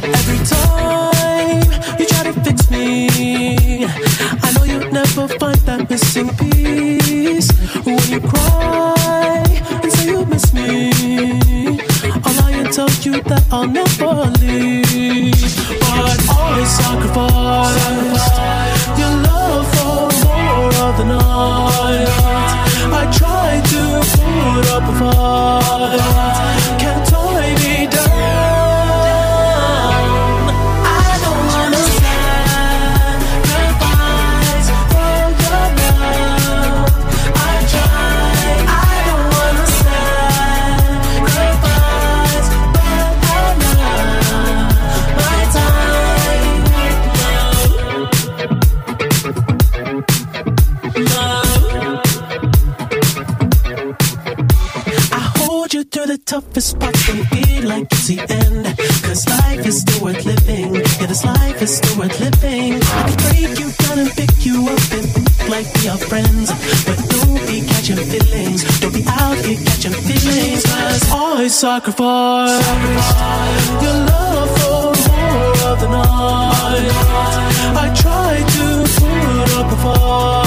Every time you try to fix me, I know you'll never find that missing piece. When you cry and say you miss me, I'll lie and tell you that I'll never leave. But always sacrifice your love for more of the night. I try to put up a fight, through the toughest parts and feel like it's the end. Cause life is still worth living. Yeah, this life is still worth living. I can break you down and pick you up and act like we are friends. But don't be catching feelings. Don't be out here catching feelings. Cause I sacrifice your love for more of the night. I try to put up a fight.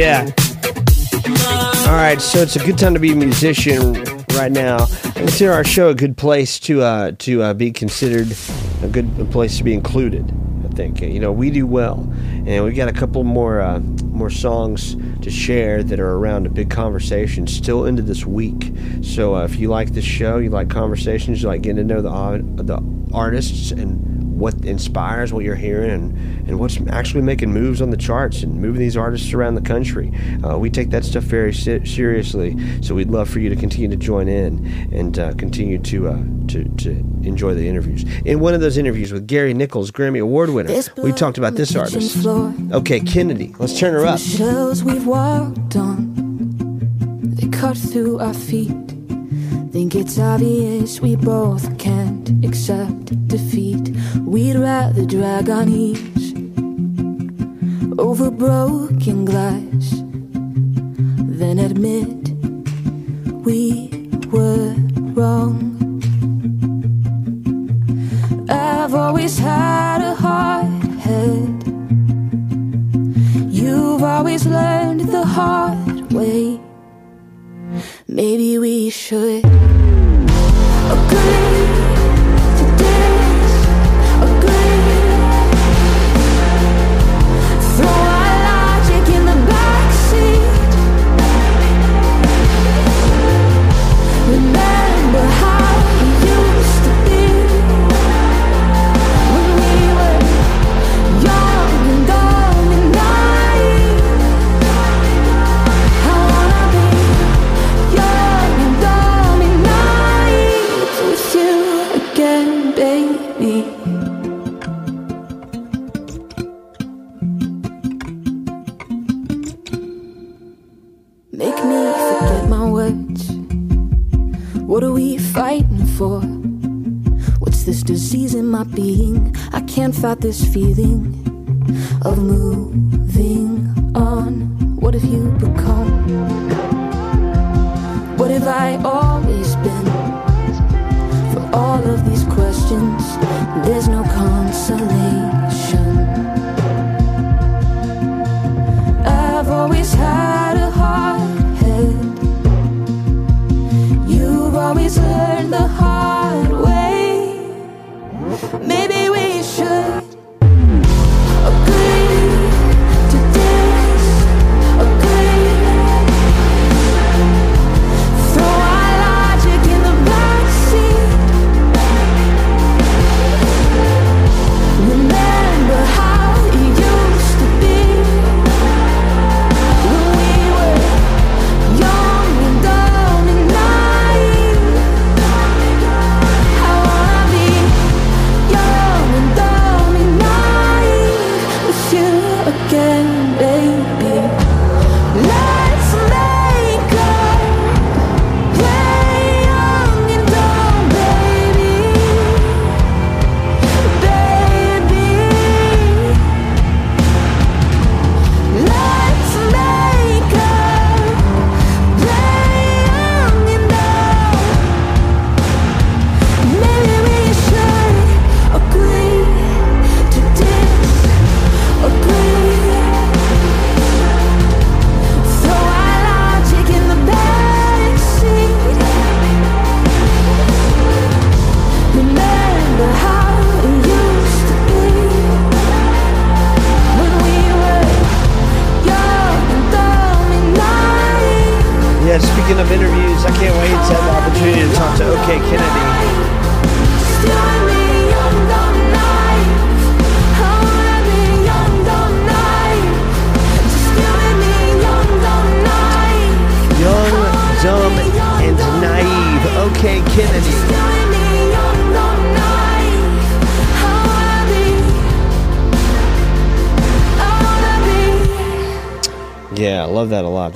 Yeah. All right, so it's a good time to be a musician right now. I consider our show a good place to uh, to uh, be considered a good place to be included. I think you know we do well, and we've got a couple more uh, more songs to share that are around a big conversation still into this week. So uh, if you like this show, you like conversations, you like getting to know the au- the artists and what inspires what you're hearing and, and what's actually making moves on the charts and moving these artists around the country. Uh, we take that stuff very se- seriously, so we'd love for you to continue to join in and uh, continue to, uh, to to enjoy the interviews. In one of those interviews with Gary Nichols, Grammy Award winner, we talked about this artist. Okay, Kennedy. Let's turn her The up. shells we've walked on, they cut through our feet. Think it's obvious we both can't accept defeat. We'd rather drag our knees over broken glass than admit we were wrong. I've always had a hard head. You've always learned the hard way. Maybe we should. Agree can't fight this feeling of moving on. What have you become? What have I always been? For all of these questions, there's no consolation.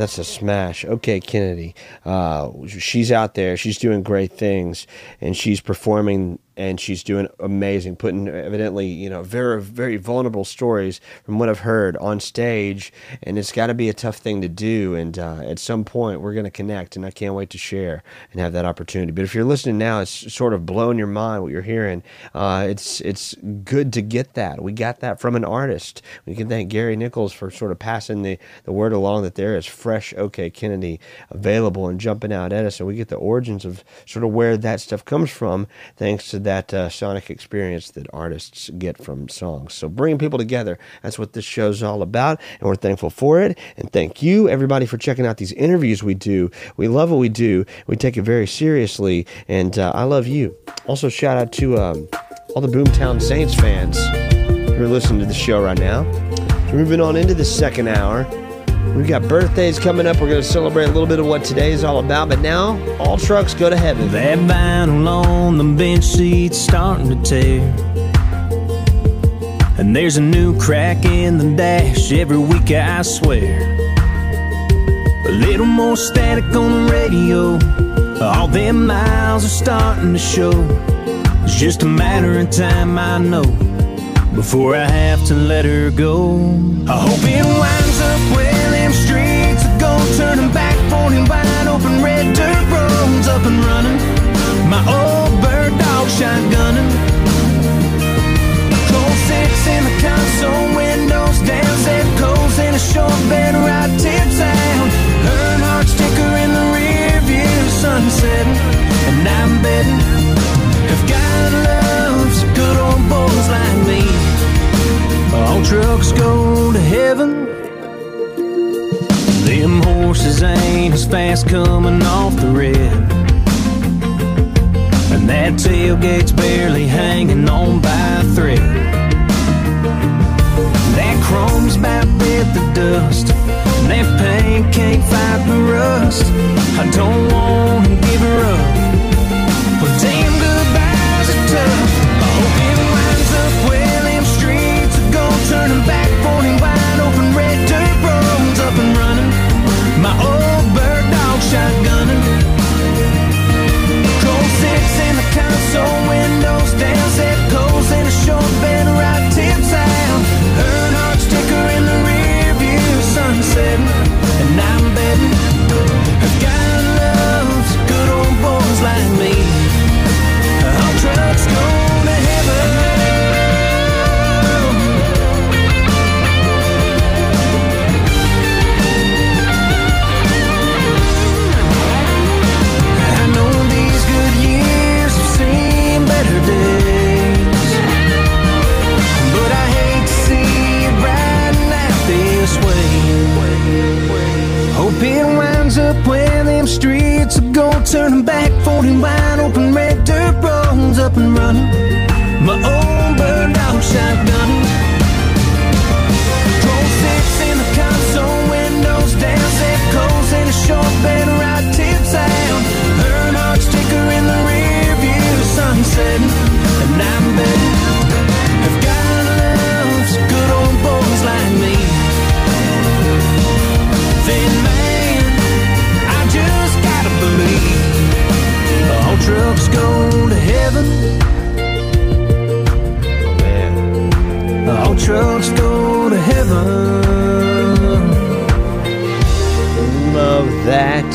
That's a smash. Okay, Kennedy. Uh, she's out there. She's doing great things, and she's performing, and she's doing amazing. Putting evidently, you know, very very vulnerable stories from what I've heard on stage, and it's got to be a tough thing to do. And uh, at some point, we're going to connect, and I can't wait to share and have that opportunity. But if you're listening now, it's sort of blowing your mind what you're hearing. Uh, it's it's good to get that. We got that from an artist. We can thank Gary Nichols for sort of passing the, the word along that there is fresh OK Kennedy available and jumping out at us, and we get the origins of sort of where that stuff comes from, thanks to that uh, sonic experience that artists get from songs. So bringing people together, that's what this show's all about, and we're thankful for it. And thank you, everybody, for checking out these interviews we do. We love what we do. We take it very seriously, and uh, I love you. Also, shout out to. Um, all the BoomTown Saints fans who are listening to the show right now. Moving on into the second hour. We've got birthdays coming up. We're going to celebrate a little bit of what today is all about. But now, all trucks go to heaven. That vinyl on the bench seat's starting to tear. And there's a new crack in the dash every week, I swear. A little more static on the radio. All them miles are starting to show. It's just a matter of time, I know, before I have to let her go. I hope it winds up where for wide open red dirt roads up and running. My old bird dog shotgunning. Cold six in the console, windows down, set coals in a short bed, right tips out. Earnhardt sticker in the rear view, sunsetting, and I'm betting if God loves good old boys like me, all trucks go horses ain't as fast coming off the red. And that tailgate's barely hanging on by a thread. That chrome's about bit the dust. And that paint can't fight the rust. I don't want to give her up. In the streets are go, turning back them wide open red dirt roads up and running. My own bird dog shotgun. Cold six in the console, windows down, set coals in a short bed, right tips out. Earnhardt sticker in the rear view, sunsetting, and I'm betting trucks go to heaven. Man. All trucks go to heaven. Love that.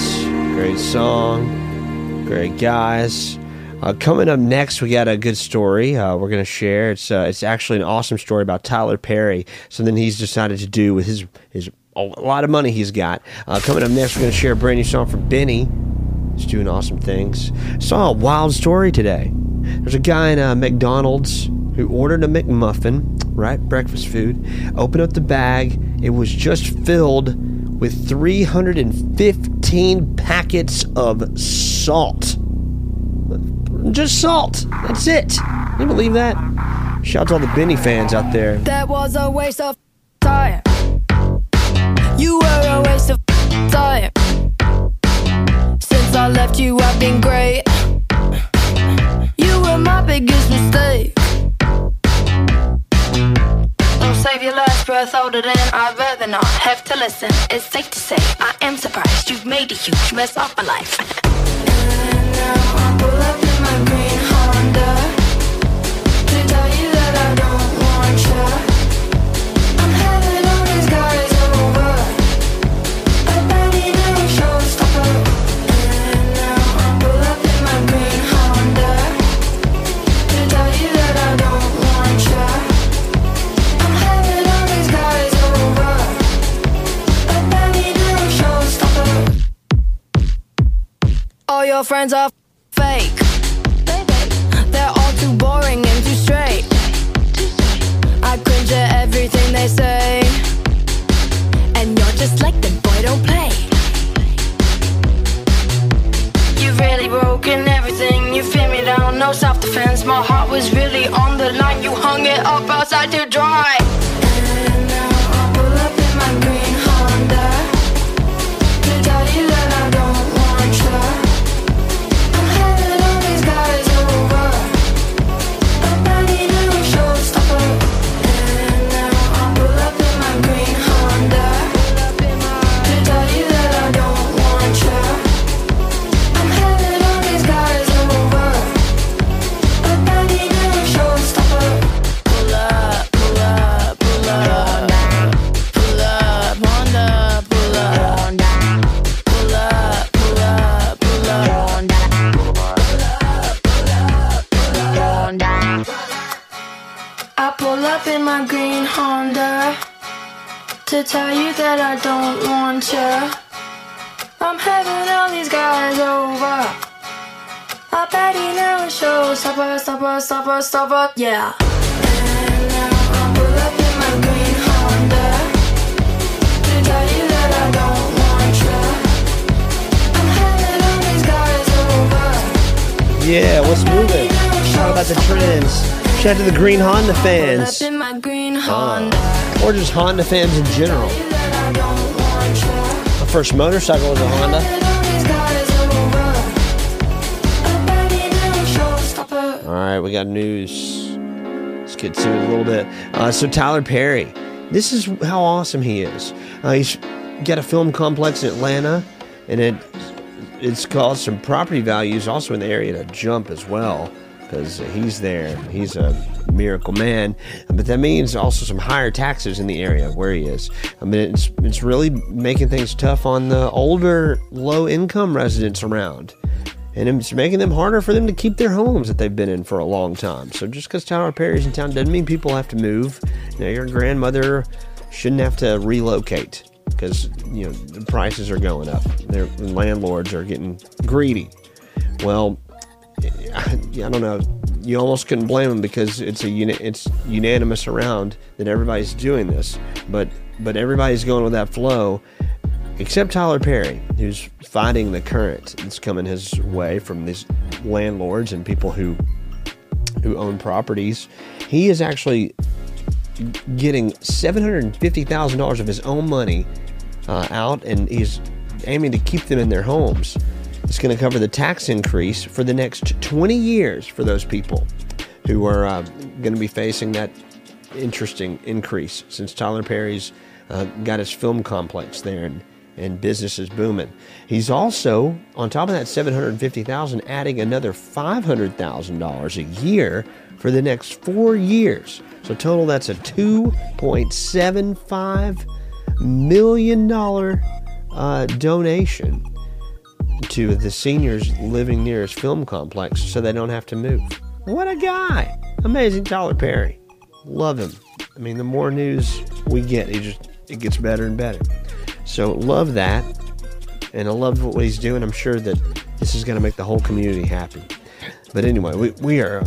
Great song. Great guys. Uh, coming up next, we got a good story uh, we're going to share. It's uh, it's actually an awesome story about Tyler Perry. Something he's decided to do with his his a lot of money he's got. Uh, coming up next, we're going to share a brand new song from BENEE. He's doing awesome things. Saw a wild story today. There's a guy in a McDonald's who ordered a McMuffin, right? Breakfast food. Opened up the bag. It was just filled with 315 packets of salt. Just salt. That's it. Can you believe that? Shout out to all the BENEE fans out there. That was a waste of time. You were a waste of time. Since I left you, I've been great. You were my biggest mistake. Don't save your last breath older than I'd rather not have to listen. It's safe to say I am surprised you've made a huge mess of my life. And now I pull up in my green Honda friends are fake. They're all too boring and too straight. I cringe at everything they say. And you're just like them, boy, don't play. You've really broken everything. You feel me down, no self defense. My heart was really on the line. You hung it up outside to dry. Tell you that I don't want you. I'm having all these guys over. I bet he never shows. Stopper, stopper, stopper, stopper, yeah. And now I pull up in my green Honda to tell you that I don't want you. I'm having all these guys over. Yeah, what's moving? Talk about the trends. Shout out to the Green Honda Pull fans. up in my green Honda. Or just Honda fans in general. My first motorcycle was a Honda. All right, we got news. Let's get to it a little bit. Uh, so Tyler Perry, this is how awesome he is. Uh, he's got a film complex in Atlanta, and it it's caused some property values also in the area to jump as well because he's there. He's a miracle man, but that means also some higher taxes in the area where he is. I mean, it's it's really making things tough on the older, low income residents around and it's making them harder for them to keep their homes that they've been in for a long time. So just because Tyler Perry's in town doesn't mean people have to move. Know, your grandmother shouldn't have to relocate because you know the prices are going up. Their landlords are getting greedy. Well, I, I don't know. You almost couldn't blame them because it's a it's unanimous around that everybody's doing this, but but everybody's going with that flow except Tyler Perry, who's fighting the current that's coming his way from these landlords and people who who own properties. He is actually getting seven hundred and fifty thousand dollars of his own money uh, out, and he's aiming to keep them in their homes. It's going to cover the tax increase for the next twenty years for those people who are uh, going to be facing that interesting increase since Tyler Perry's uh, got his film complex there and, and business is booming. He's also, on top of that 750,000, adding another $500,000 a year for the next four years. So total, that's a $2.75 million uh, donation to the seniors living near his film complex so they don't have to move. What a guy! Amazing Tyler Perry. Love him. I mean, the more news we get, it just it gets better and better. So love that, and I love what he's doing. I'm sure that this is going to make the whole community happy. But anyway, we, we are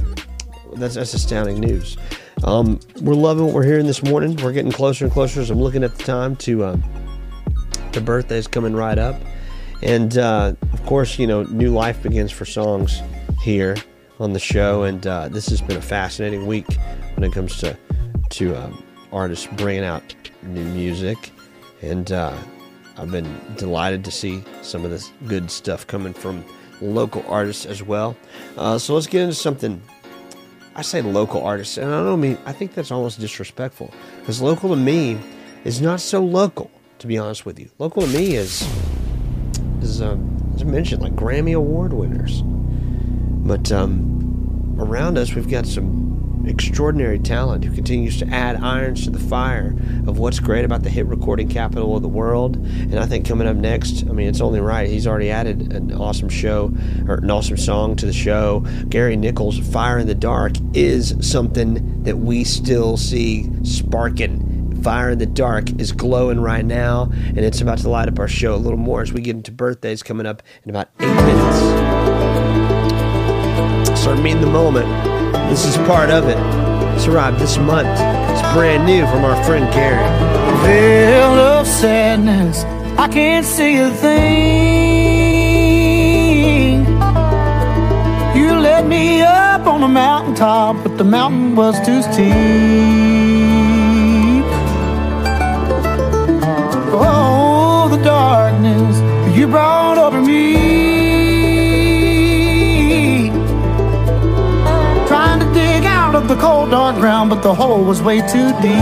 that's that's astounding news. Um, we're loving what we're hearing this morning. We're getting closer and closer as I'm looking at the time to um, the birthday's coming right up, and uh, of course, you know, new life begins for songs here on the show, and uh, this has been a fascinating week when it comes to to um, artists bringing out new music, and uh, I've been delighted to see some of this good stuff coming from local artists as well. Uh, so let's get into something. I say local artists, and I don't mean I think that's almost disrespectful because local to me is not so local. To be honest with you, local to me is is um, as I mentioned like Grammy Award winners, but um, around us we've got some extraordinary talent who continues to add irons to the fire of what's great about the hit recording capital of the world. And I think coming up next, I mean, it's only right. He's already added an awesome show or an awesome song to the show. Gary Nichols' Fire in the Dark is something that we still see sparking. Fire in the Dark is glowing right now, and it's about to light up our show a little more as we get into birthdays coming up in about eight minutes. Start meeting the moment. This is part of it. It's arrived this month. It's brand new from our friend Gary. veil of sadness. I can't see a thing. You let me up on a mountaintop, but the mountain was too steep. Darkness you brought over me. Trying to dig out of the cold, dark ground, but the hole was way too deep.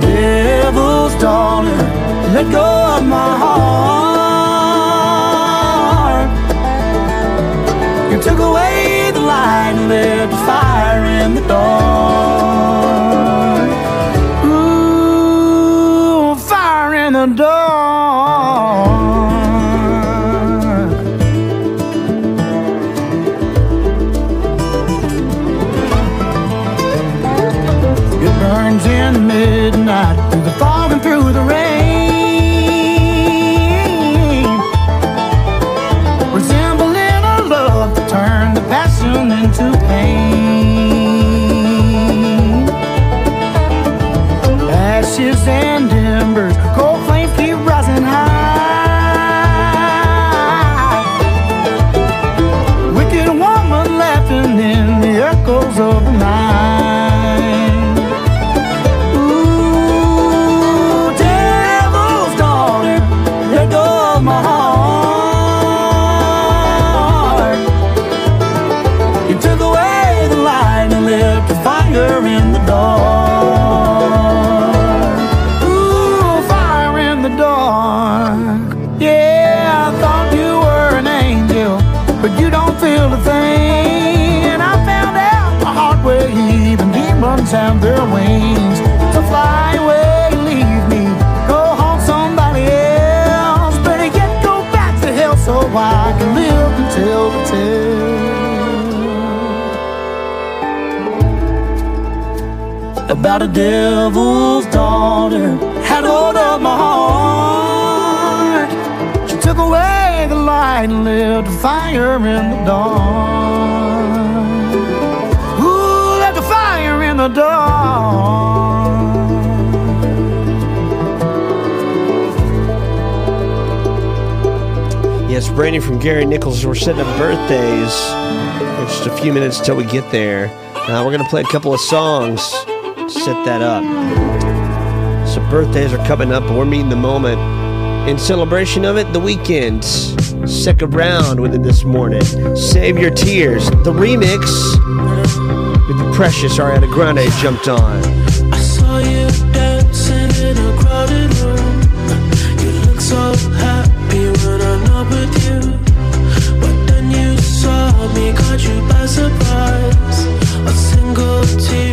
Devil's daughter, let go of my heart. You took away the light and lit the fire in the dark. The dark. It burns in midnight through the fog have their wings. So fly away, leave me, go home somebody else. Better yet, go back to hell so I can live and tell the tale. About a devil's daughter had hold of my heart. She took away the light and lit the fire in the dark. Yes, Brandy from Gary Nichols. We're setting up birthdays. In just a few minutes till we get there. Uh, we're going to play a couple of songs to set that up. So birthdays are coming up, and we're meeting the moment. In celebration of it, the Weeknd. Second round with it this morning. Save Your Tears. The remix with the precious Ariana Grande jumped on. I saw you dancing in a crowded room. You look so happy when I'm not with you. But then you saw me, caught you by surprise. A single teardrop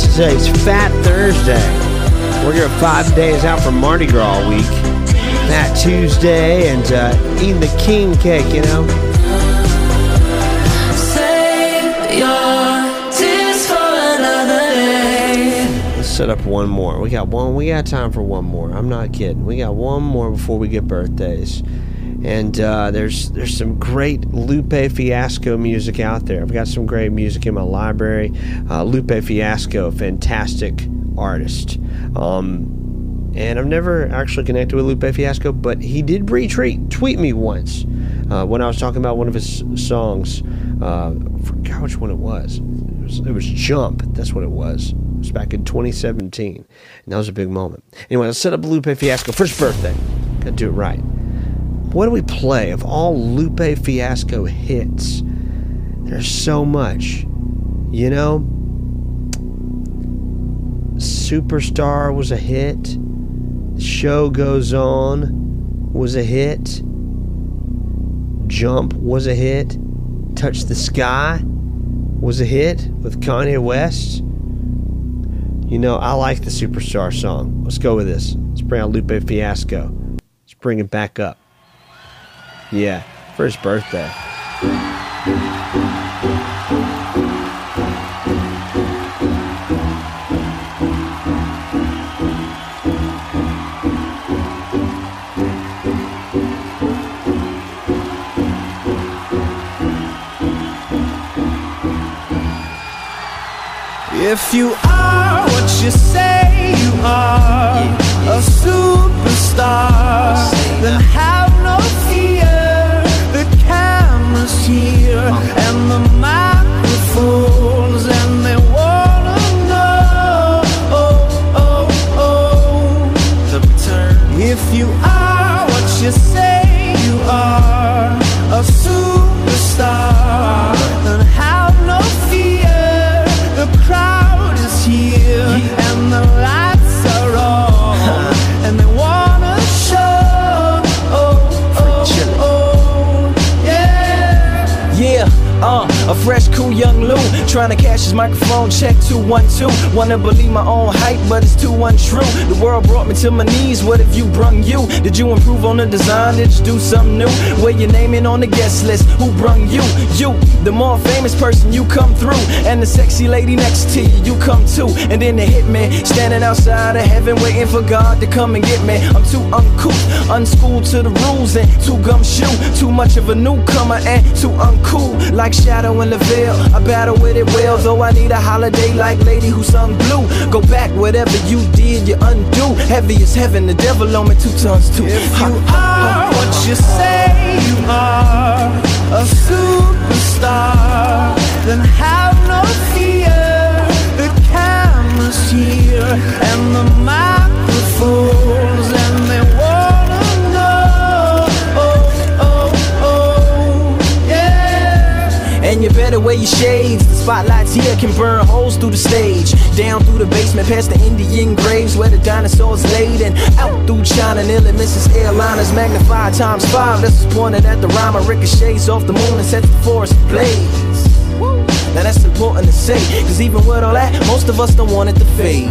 Today's Fat Thursday. We're here five days out from Mardi Gras week. Fat Tuesday and uh, eating the king cake, you know. Save your tears for another day. Let's set up one more. We got one. We got time for one more. I'm not kidding. We got one more before we get birthdays. And uh, there's there's some great Lupe Fiasco music out there. I've got some great music in my library. Uh, Lupe Fiasco, fantastic artist. Um, and I've never actually connected with Lupe Fiasco, but he did retweet tweet me once uh, when I was talking about one of his songs. Uh, I forgot which one it was. It was it was Jump. That's what it was. It was back in 2017, and that was a big moment. Anyway, let's set up Lupe Fiasco first birthday. Got to do it right. What do we play of all Lupe Fiasco hits? There's so much. You know, Superstar was a hit. The Show Goes On was a hit. Jump was a hit. Touch the Sky was a hit with Kanye West. You know, I like the Superstar song. Let's go with this. Let's bring out Lupe Fiasco. Let's bring it back up. Yeah, for his birthday. If you are what you say you are, a superstar, then have and the microphones, and they wanna know. Oh, oh, oh. If you are what you say you are, a superstar, fresh, young Lou trying to cash his microphone check 212. Wanna believe my own hype, but it's too untrue. The world brought me to my knees. What have you brung you? Did you improve on the design? Did you do something new? Where your name in on the guest list? Who brung you? You, the more famous person, you come through, and the sexy lady next to you, you come too. And then the hitman standing outside of heaven, waiting for God to come and get me. I'm too uncouth, unschooled to the rules, and too gumshoe. Too much of a newcomer and too uncool, like Shadow the veil. I battle with it well, though I need a holiday like Lady who sung blue. Go back, whatever you did, you undo. Heavy as heaven, the devil on me two tons too. If you are what you say you are, a superstar, then have no fear. The camera's here and the microphones, And you better wear your shades. The spotlights here can burn holes through the stage. Down through the basement, past the Indian graves where the dinosaurs laid. And out through China, nearly misses airliners. Magnified times five. This is pointed at the rhyme. Ricochets off the moon and sets the forest ablaze. Now that's important to say. Cause even with all that, most of us don't want it to fade.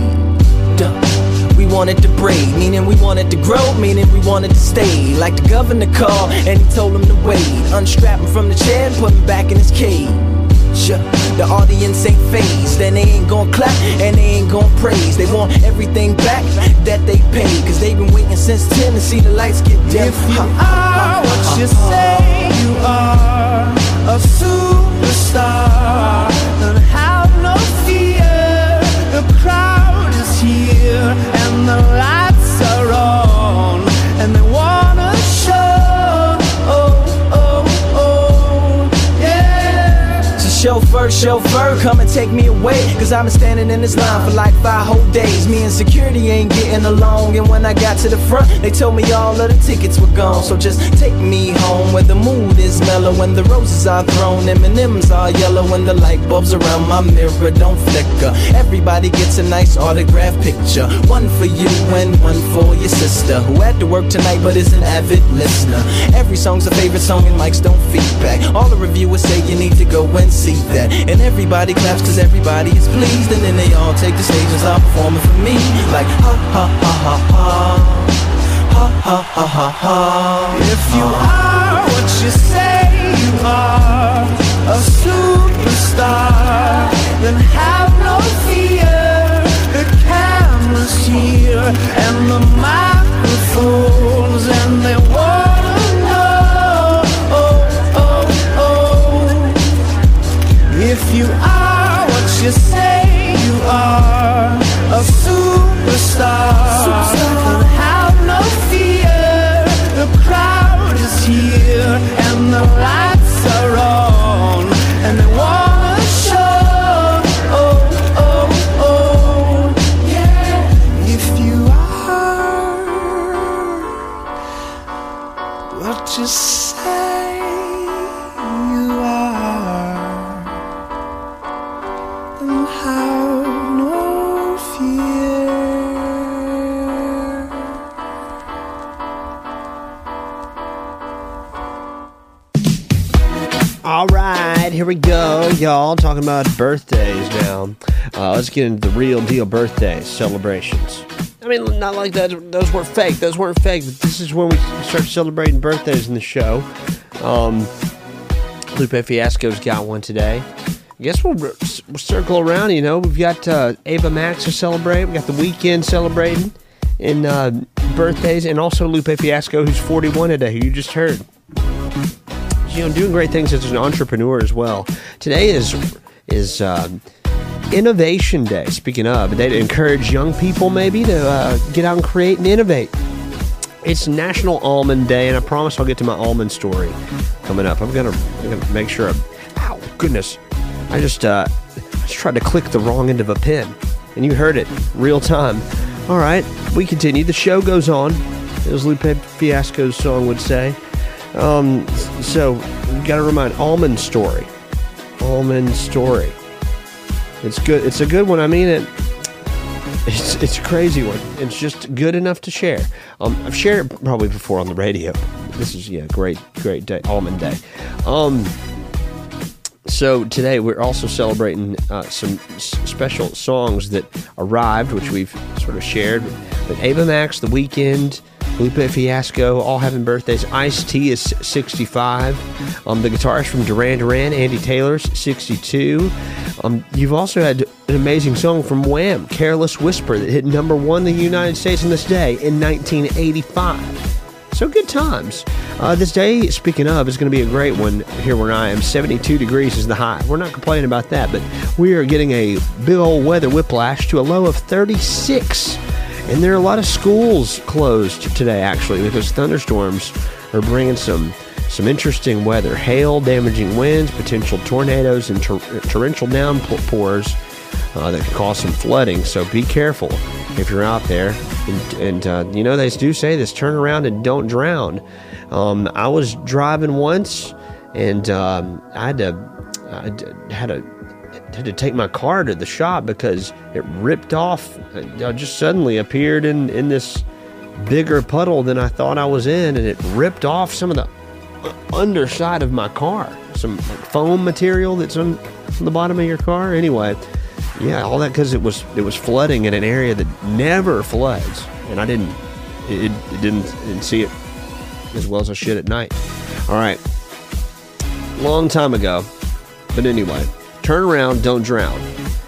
Duh. We wanted to braid, meaning we wanted to grow, meaning we wanted to stay. Like the governor called and he told him to wait. Unstrap him from the chair and put him back in his cage. The audience ain't phased, and they ain't gon' clap, and they ain't gon' praise. They want everything back that they paid, cause they've been waiting since 10 to see the lights get dim. If you are what you say you are, a superstar, then have no fear. The crowd is here the lights are on, and they chauffeur, chauffeur, come and take me away. Cause I've been standing in this line for like five whole days. Me and security ain't getting along. And when I got to the front, they told me all of the tickets were gone. So just take me home where the mood is mellow. and the roses are thrown, M&M's are yellow. and the light bulbs around my mirror don't flicker. Everybody gets a nice autograph picture. One for you and one for your sister. Who had to work tonight but is an avid listener. Every song's a favorite song and mics don't feedback. All the reviewers say you need to go and see that. And everybody claps cause everybody is pleased. And then they all take the stage and start performing for me. Like ha ha ha ha ha. Ha ha ha ha ha. If you are what you say you are, a superstar, then have no fear. The camera's here and the microphones, you are what you say you are, a superstar, then have no fear. The crowd is here and the lights y'all. Talking about birthdays now. Uh, let's get into the real deal birthday celebrations. I mean, not like that. Those weren't fake. Those weren't fake. But this is when we start celebrating birthdays in the show. Um, Lupe Fiasco's got one today. I guess we'll, we'll circle around. You know, we've got uh, Ava Max to celebrate. We got the Weeknd celebrating in uh, birthdays, and also Lupe Fiasco, who's 41 today, who you just heard you know, doing great things as an entrepreneur as well. Today is is um, Innovation Day. Speaking of, day encourage young people maybe to uh, get out and create and innovate. It's National Almond Day, and I promise I'll get to my almond story coming up. I'm gonna, I'm gonna make sure. I'm, ow, goodness! I just uh, just tried to click the wrong end of a pen, and you heard it real time. All right, we continue. The show goes on, as Lupe Fiasco's song would say. Um, so you got to remind almond story, almond story. It's good. It's a good one. I mean it. It's it's a crazy one. It's just good enough to share. Um, I've shared it probably before on the radio. This is yeah, great great day, almond day. Um, so today we're also celebrating uh, some s- special songs that arrived, which we've sort of shared. But Ava Max, The Weeknd, Lupe Fiasco, all having birthdays. Ice T is 65. Um, the guitarist from Duran Duran, Andy Taylor's 62. Um, you've also had an amazing song from Wham, Careless Whisper, that hit number one in the United States on this day in 1985. So good times. Uh, this day, speaking of, is going to be a great one here where I am. 72 degrees is the high. We're not complaining about that, but we are getting a big old weather whiplash to a low of 36. And there are a lot of schools closed today, actually, because thunderstorms are bringing some some interesting weather. Hail, damaging winds, potential tornadoes, and tor- torrential downpours uh, that could cause some flooding. So be careful if you're out there. And, and uh, you know, they do say this turn around and don't drown. Um, I was driving once and um, I had to, I had to had to take my car to the shop because it ripped off. uh, just suddenly appeared in in this bigger puddle than I thought I was in, and it ripped off some of the underside of my car, some foam material that's on, on the bottom of your car. Anyway, yeah, all that because it was it was flooding in an area that never floods, and I didn't it, it didn't, didn't see it as well as I should at night. All right, long time ago, but anyway, turn around, don't drown,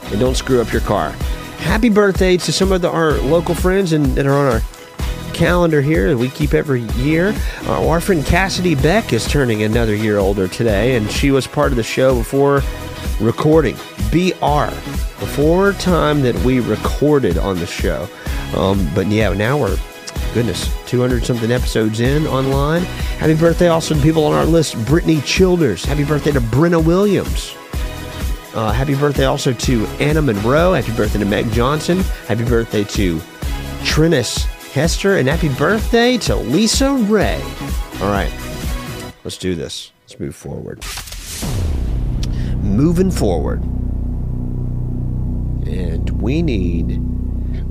and don't screw up your car. Happy birthday to some of the, our local friends and that are on our calendar here that we keep every year. Our friend Cassidy Beck is turning another year older today, and she was part of the show before recording. BR, before time that we recorded on the show. Um, but yeah, now we're, goodness, 200 something episodes in online. Happy birthday also to people on our list Brittany Childers. Happy birthday to Brenna Williams. Uh, happy birthday also to Anna Monroe. Happy birthday to Meg Johnson. Happy birthday to Trinis Hester. And happy birthday to Lisa Ray. All right, let's do this. Let's move forward. Moving forward. And we need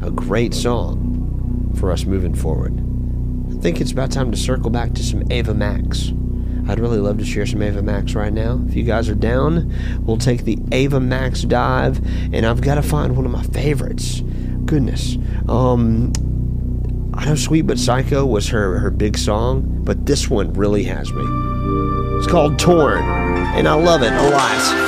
a great song for us moving forward. I think it's about time to circle back to some Ava Max. I'd really love to share some Ava Max right now. If you guys are down, we'll take the Ava Max dive, and I've got to find one of my favorites. Goodness. Um, I know Sweet But Psycho was her, her big song, but this one really has me. It's called Torn, and I love it a lot.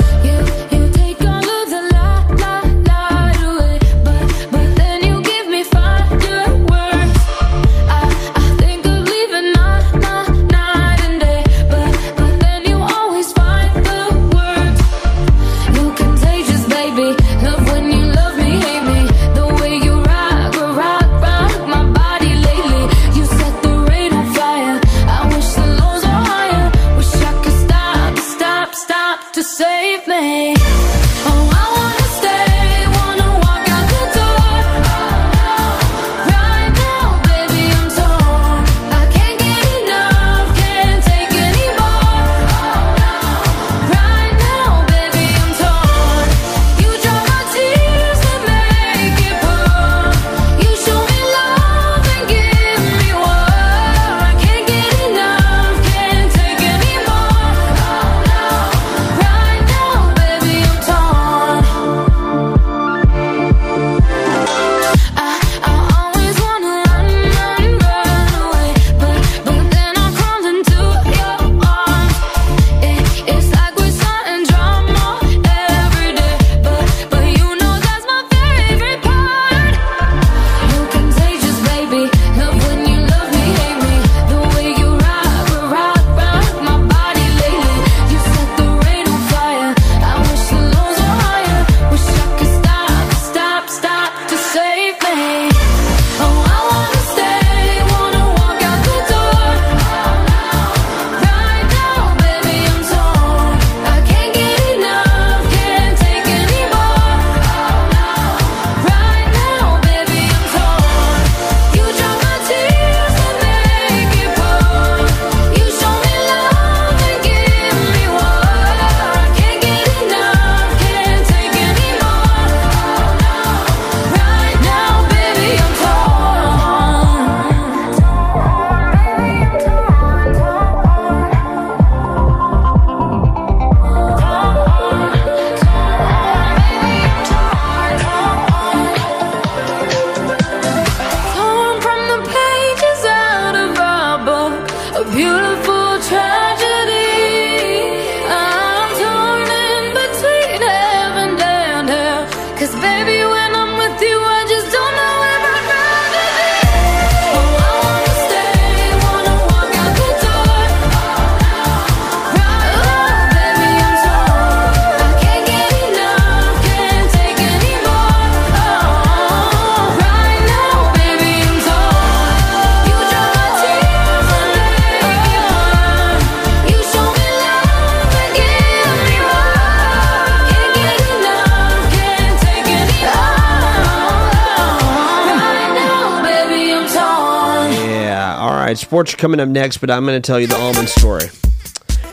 Coming up next, but I'm going to tell you the almond story.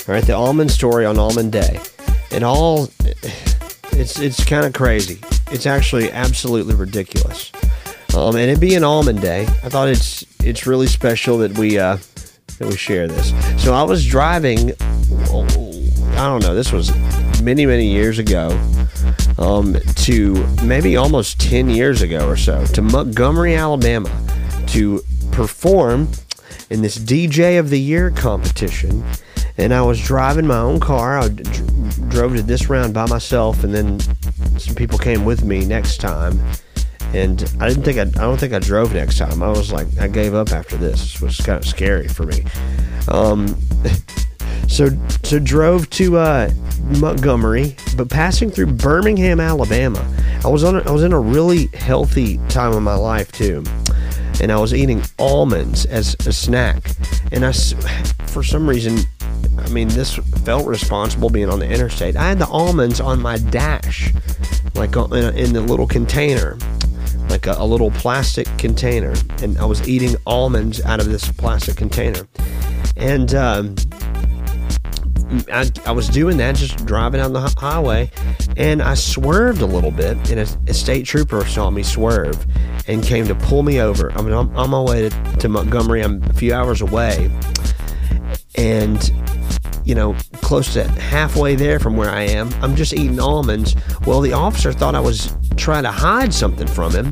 All right, the almond story on Almond Day, and all it's it's kind of crazy. It's actually absolutely ridiculous. Um, and it being Almond Day, I thought it's it's really special that we uh, that we share this. So I was driving. oh, I don't know. This was many many years ago. Um, to maybe almost ten years ago or so to Montgomery, Alabama, to perform in this DJ of the Year competition. And I was driving my own car. I dr- drove to this round by myself, and then some people came with me next time. And I didn't think I, I don't think I drove next time. I was like, I gave up after this. It was kind of scary for me. Um, so so drove to uh, Montgomery, but passing through Birmingham, Alabama. I was on a, I was in a really healthy time of my life too, and I was eating almonds as a snack. And I, for some reason, I mean, this felt responsible being on the interstate. I had the almonds on my dash, like in, a, in the little container, like a, a little plastic container, and I was eating almonds out of this plastic container, and. Um, I, I was doing that, just driving down the highway, and I swerved a little bit, and a, a state trooper saw me swerve and came to pull me over. I mean, I'm on my way to, to Montgomery. I'm a few hours away, and you know, close to halfway there from where I am. I'm just eating almonds. Well, the officer thought I was trying to hide something from him,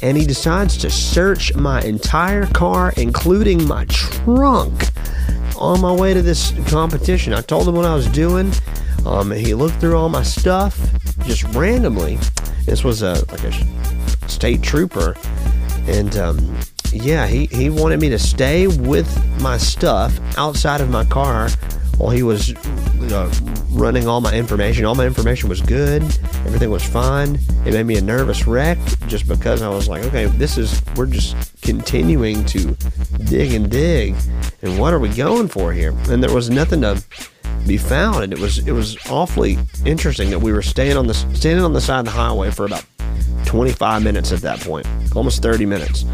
and he decides to search my entire car, including my trunk, on my way to this competition. I told him what I was doing. Um, he looked through all my stuff just randomly. This was a like a state trooper, and um, yeah, he, he wanted me to stay with my stuff outside of my car while he was uh, running all my information. All my information was good, everything was fine. It made me a nervous wreck just because I was like, okay, this is, we're just continuing to dig and dig. And what are we going for here? And there was nothing to be found. And it was, it was awfully interesting that we were staying on the, standing on the side of the highway for about 25 minutes at that point, almost 30 minutes.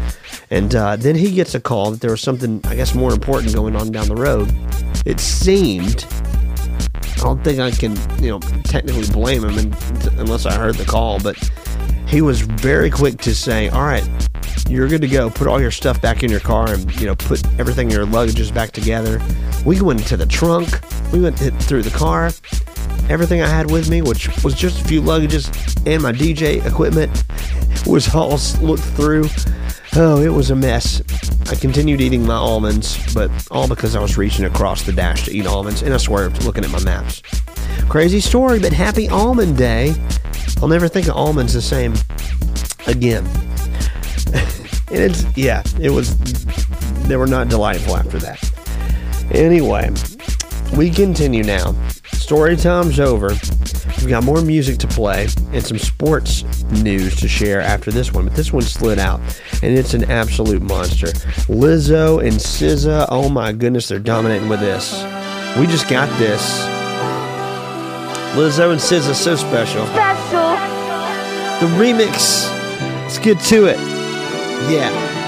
And uh, then he gets a call that there was something, I guess, more important going on down the road. It seemed. I don't think I can, you know, technically blame him in, unless I heard the call, but he was very quick to say, "All right, you're good to go. Put all your stuff back in your car, and you know, put everything in your luggages back together." We went into the trunk. We went through the car. Everything I had with me, which was just a few luggages and my DJ equipment, was all looked through. Oh, it was a mess. I continued eating my almonds, but all because I was reaching across the dash to eat almonds, and I swerved looking at my maps. Crazy story, but happy almond day. I'll never think of almonds the same again. and it's, yeah, it was, they were not delightful after that. Anyway, we continue now. Story time's over. We've got more music to play and some sports news to share after this one, but this one slid out and it's an absolute monster. Lizzo and SZA, oh my goodness, they're dominating with this. We just got this. Lizzo and SZA, so special. The remix. Let's get to it. Yeah.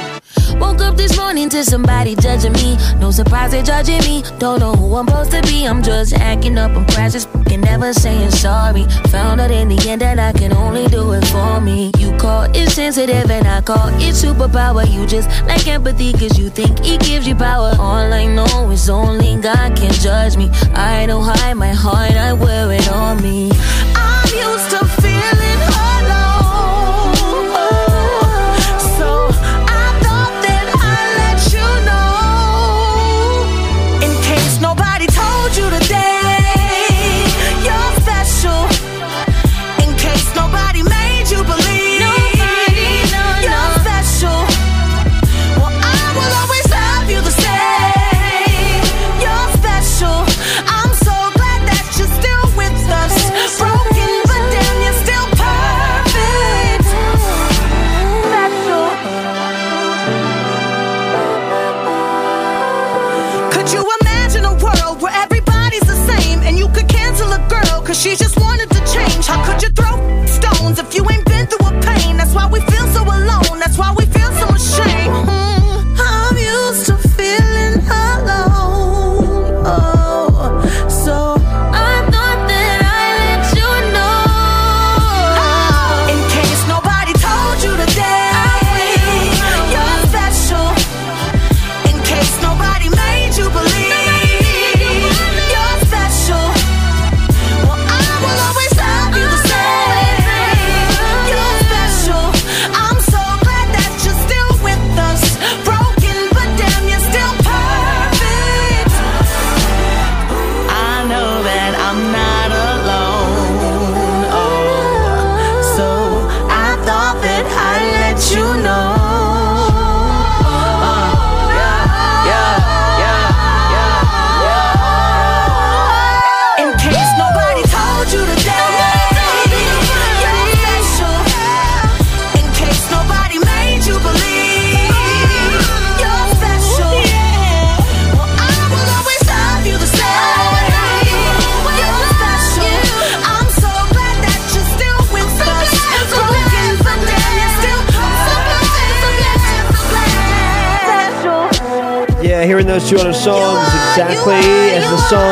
Woke up this morning to somebody judging me. No surprise they're judging me. Don't know who I'm supposed to be. I'm just acting up. I'm precious. Can never saying sorry. Found out in the end that I can only do it for me. You call it sensitive and I call it superpower. You just like empathy cause you think it gives you power. All I know is only God can judge me. I don't hide my heart. I wear it on me. I'm used to that's why we feel so ashamed.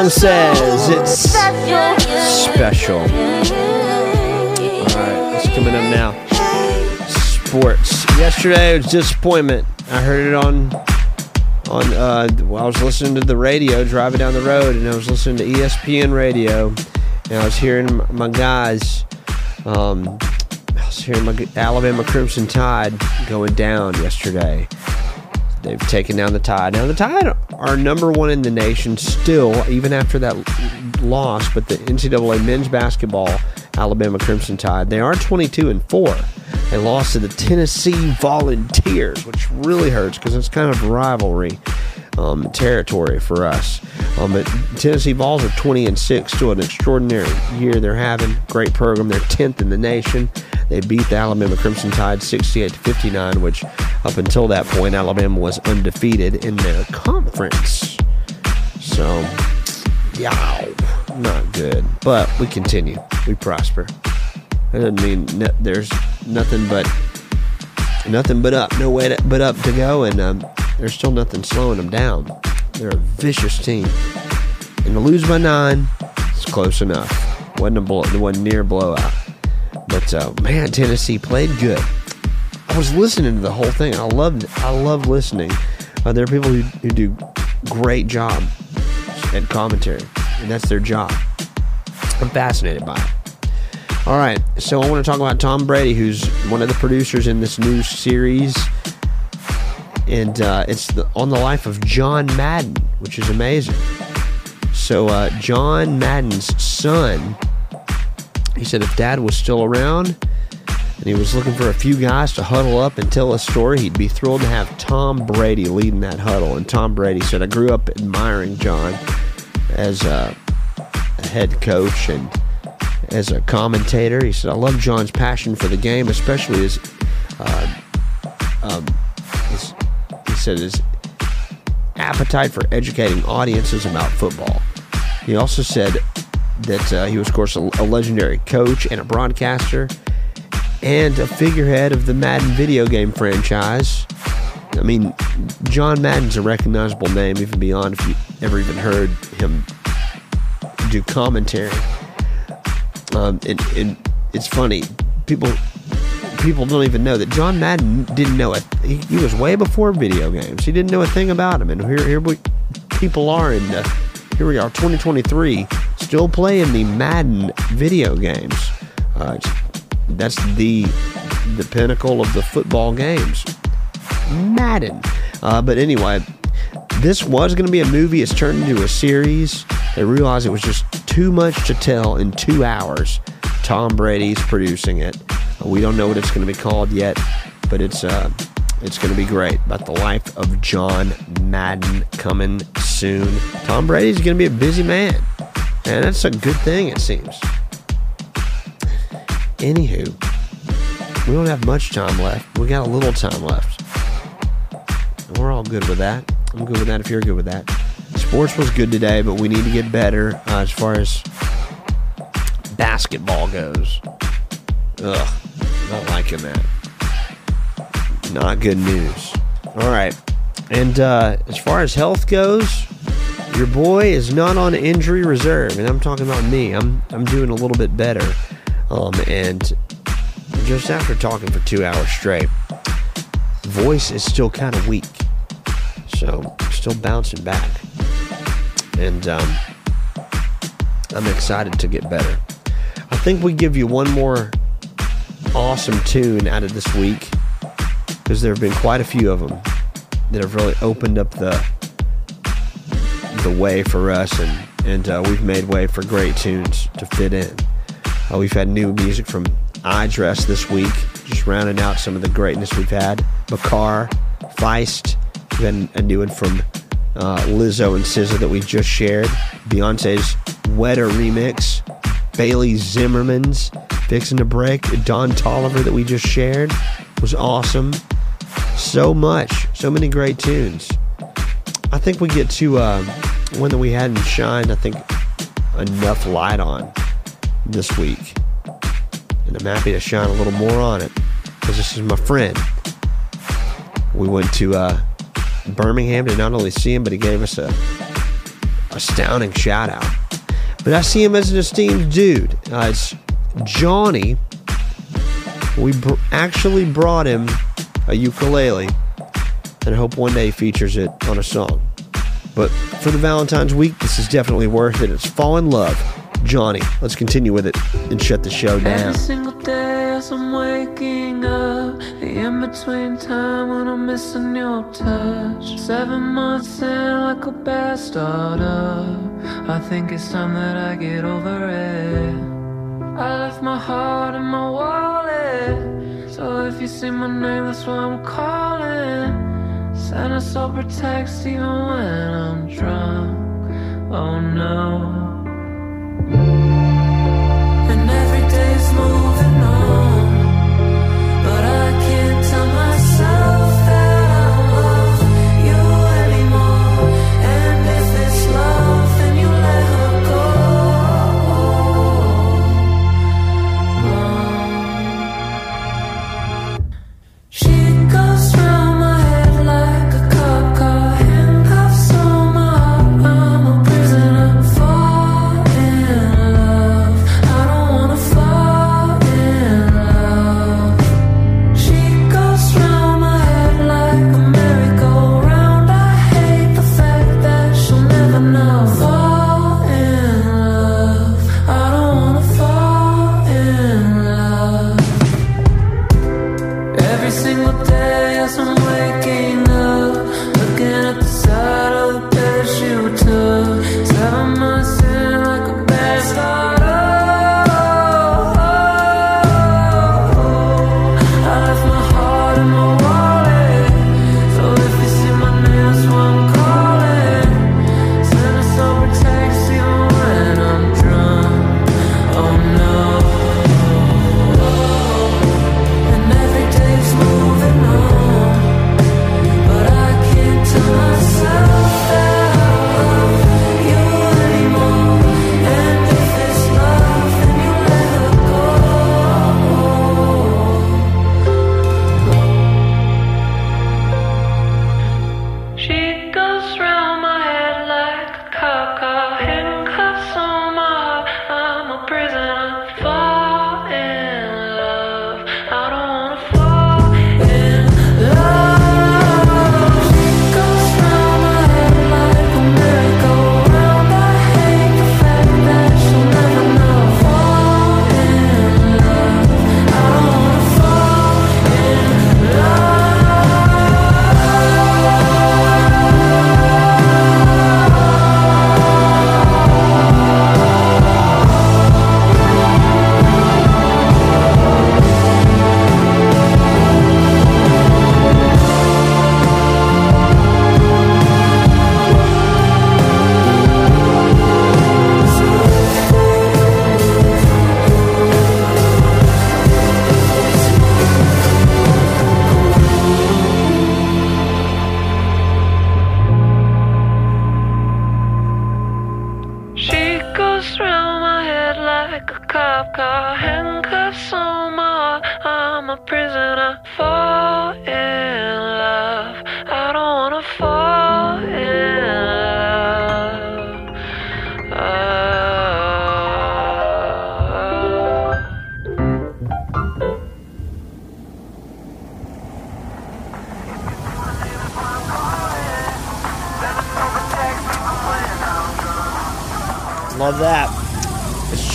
Says. It's special. Alright, what's coming up now? Sports. Yesterday was disappointment. I heard it on on. Uh, well, I was listening to the radio driving down the road, and I was listening to ESPN radio, and I was hearing my guys. Um, I was hearing my Alabama Crimson Tide going down yesterday. They've taken down the Tide. Now the Tide are number one in the nation still, even after that loss. But the NCAA men's basketball, Alabama Crimson Tide, they are 22 and four. They lost to the Tennessee Volunteers, which really hurts because it's kind of rivalry um, territory for us. Um, but Tennessee Vols are 20 and six, still an extraordinary year they're having. Great program. They're 10th in the nation. They beat the Alabama Crimson Tide 68 to 59, which up until that point, Alabama was undefeated in their conference. So, yeah, not good. But we continue. We prosper. That doesn't mean there's nothing but nothing but up, no way to, but up to go, and um, there's still nothing slowing them down. They're a vicious team, and to lose by nine, it's close enough. wasn't a blow, wasn't near blowout, but uh, man, Tennessee played good. I was listening to the whole thing. I loved, I love listening. Uh, there are people who, who do great job at commentary, and that's their job. I'm fascinated by it. All right, so I want to talk about Tom Brady, who's one of the producers in this new series, and uh, it's the, on the life of John Madden, which is amazing. So uh, John Madden's son, he said if Dad was still around and he was looking for a few guys to huddle up and tell a story, he'd be thrilled to have Tom Brady leading that huddle. And Tom Brady said, I grew up admiring John as a, a head coach and as a commentator. He said, I love John's passion for the game, especially his, uh, um, his he said, his appetite for educating audiences about football. He also said that uh, he was, of course, a, a legendary coach and a broadcaster and a figurehead of the Madden video game franchise. I mean, John Madden's a recognizable name, even beyond if you ever even heard him do commentary. Um, and, and it's funny, people people don't even know that John Madden didn't know it. He, he was way before video games. He didn't know a thing about them, and here here we people are, and uh, here we are, 2023, still playing the Madden video games. Uh, it's- that's the the pinnacle of the football games. Madden. Uh, but anyway, this was going to be a movie. It's turned into a series. They realized it was just too much to tell in two hours. Tom Brady's producing it. We don't know what it's going to be called yet, but it's uh, it's going to be great. About the life of John Madden coming soon. Tom Brady's going to be a busy man, and that's a good thing. It seems. Anywho, we don't have much time left. We got a little time left. And we're all good with that. I'm good with that if you're good with that. Sports was good today, but we need to get better uh, as far as basketball goes. Ugh, not liking that. Not good news. All right. And uh, as far as health goes, your boy is not on injury reserve, and I'm talking about me. I'm I'm doing a little bit better. Um, and just after talking for two hours straight, voice is still kind of weak, so still bouncing back. And um, I'm excited to get better. I think we give you one more awesome tune out of this week because there have been quite a few of them that have really opened up the the way for us, and and uh, we've made way for great tunes to fit in. Uh, we've had new music from I Dress this week, just rounding out some of the greatness we've had. Bakar, Feist, we've a new one from uh, Lizzo and SZA that we just shared. Beyonce's Wetter remix, Bailey Zimmerman's Fixing to Break, Don Toliver that we just shared was awesome. So much, so many great tunes. I think we get to uh, one that we hadn't shined, I think, enough light on this week. And I'm happy to shine a little more on it because this is my friend. We went to uh, Birmingham to not only see him, but he gave us a astounding shout out. But I see him as an esteemed dude. Uh, it's Johnny. We br- actually brought him a ukulele and I hope one day he features it on a song. But for the Valentine's week, this is definitely worth it. It's Fall in Love. Johnny, let's continue with it and shut the show down. Every single day as I'm waking up, the in between time when I'm missing your touch. Seven months in, like a bad startup. I think it's time that I get over it. I left my heart in my wallet. So if you see my name, that's why I'm calling. Send a sober text even when I'm drunk. Oh no. And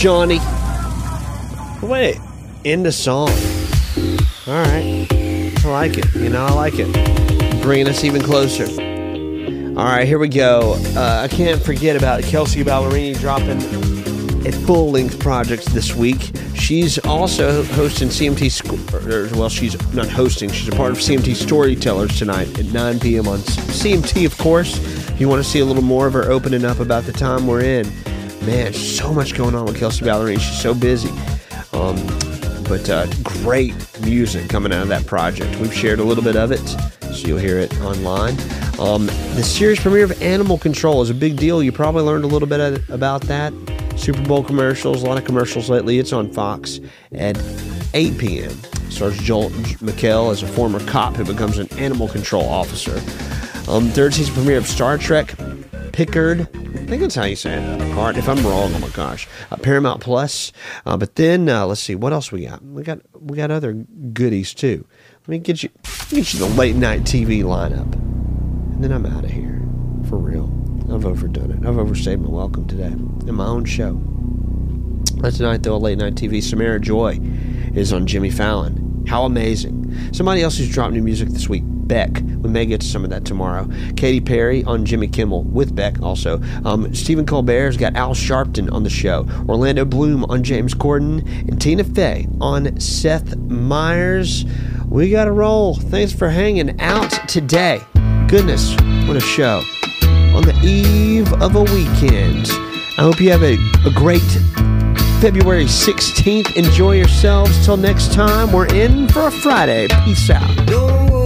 Johnny. Wait, end the song. All right. I like it. You know, I like it. Bringing us even closer. All right, here we go. Uh, I can't forget about Kelsea Ballerini dropping a full length project this week. She's also hosting CMT, sc- or, well, she's not hosting, she's a part of CMT Storytellers tonight at 9 p.m. on CMT, of course. If you want to see a little more of her opening up about the time we're in, man, so much going on with Kelsea Ballerini. She's so busy. Um, but uh, great music coming out of that project. We've shared a little bit of it, so you'll hear it online. Um, the series premiere of Animal Control is a big deal. You probably learned a little bit about that. Super Bowl commercials, a lot of commercials lately. It's on Fox at 8 p.m. Stars Joel McHale as a former cop who becomes an animal control officer. Um, third season premiere of Star Trek Pickard. I think that's how you say it. Picard. If I'm wrong, oh my gosh. Uh, Paramount Plus. Uh, but then uh, let's see what else we got. We got we got other goodies too. Let me get you get you the late night TV lineup. And then I'm out of here. For real. I've overdone it. I've overstayed my welcome today in my own show. But tonight, though, late night TV, Samara Joy is on Jimmy Fallon. How amazing. Somebody else who's dropped new music this week, Beck. We may get to some of that tomorrow. Katy Perry on Jimmy Kimmel with Beck also. Um, Stephen Colbert's got Al Sharpton on the show. Orlando Bloom on James Corden. And Tina Fey on Seth Meyers. We got to roll. Thanks for hanging out today. Goodness, what a show. On the eve of a weekend. I hope you have a, a great February 16th. Enjoy yourselves. Till next time, we're in for a Friday. Peace out.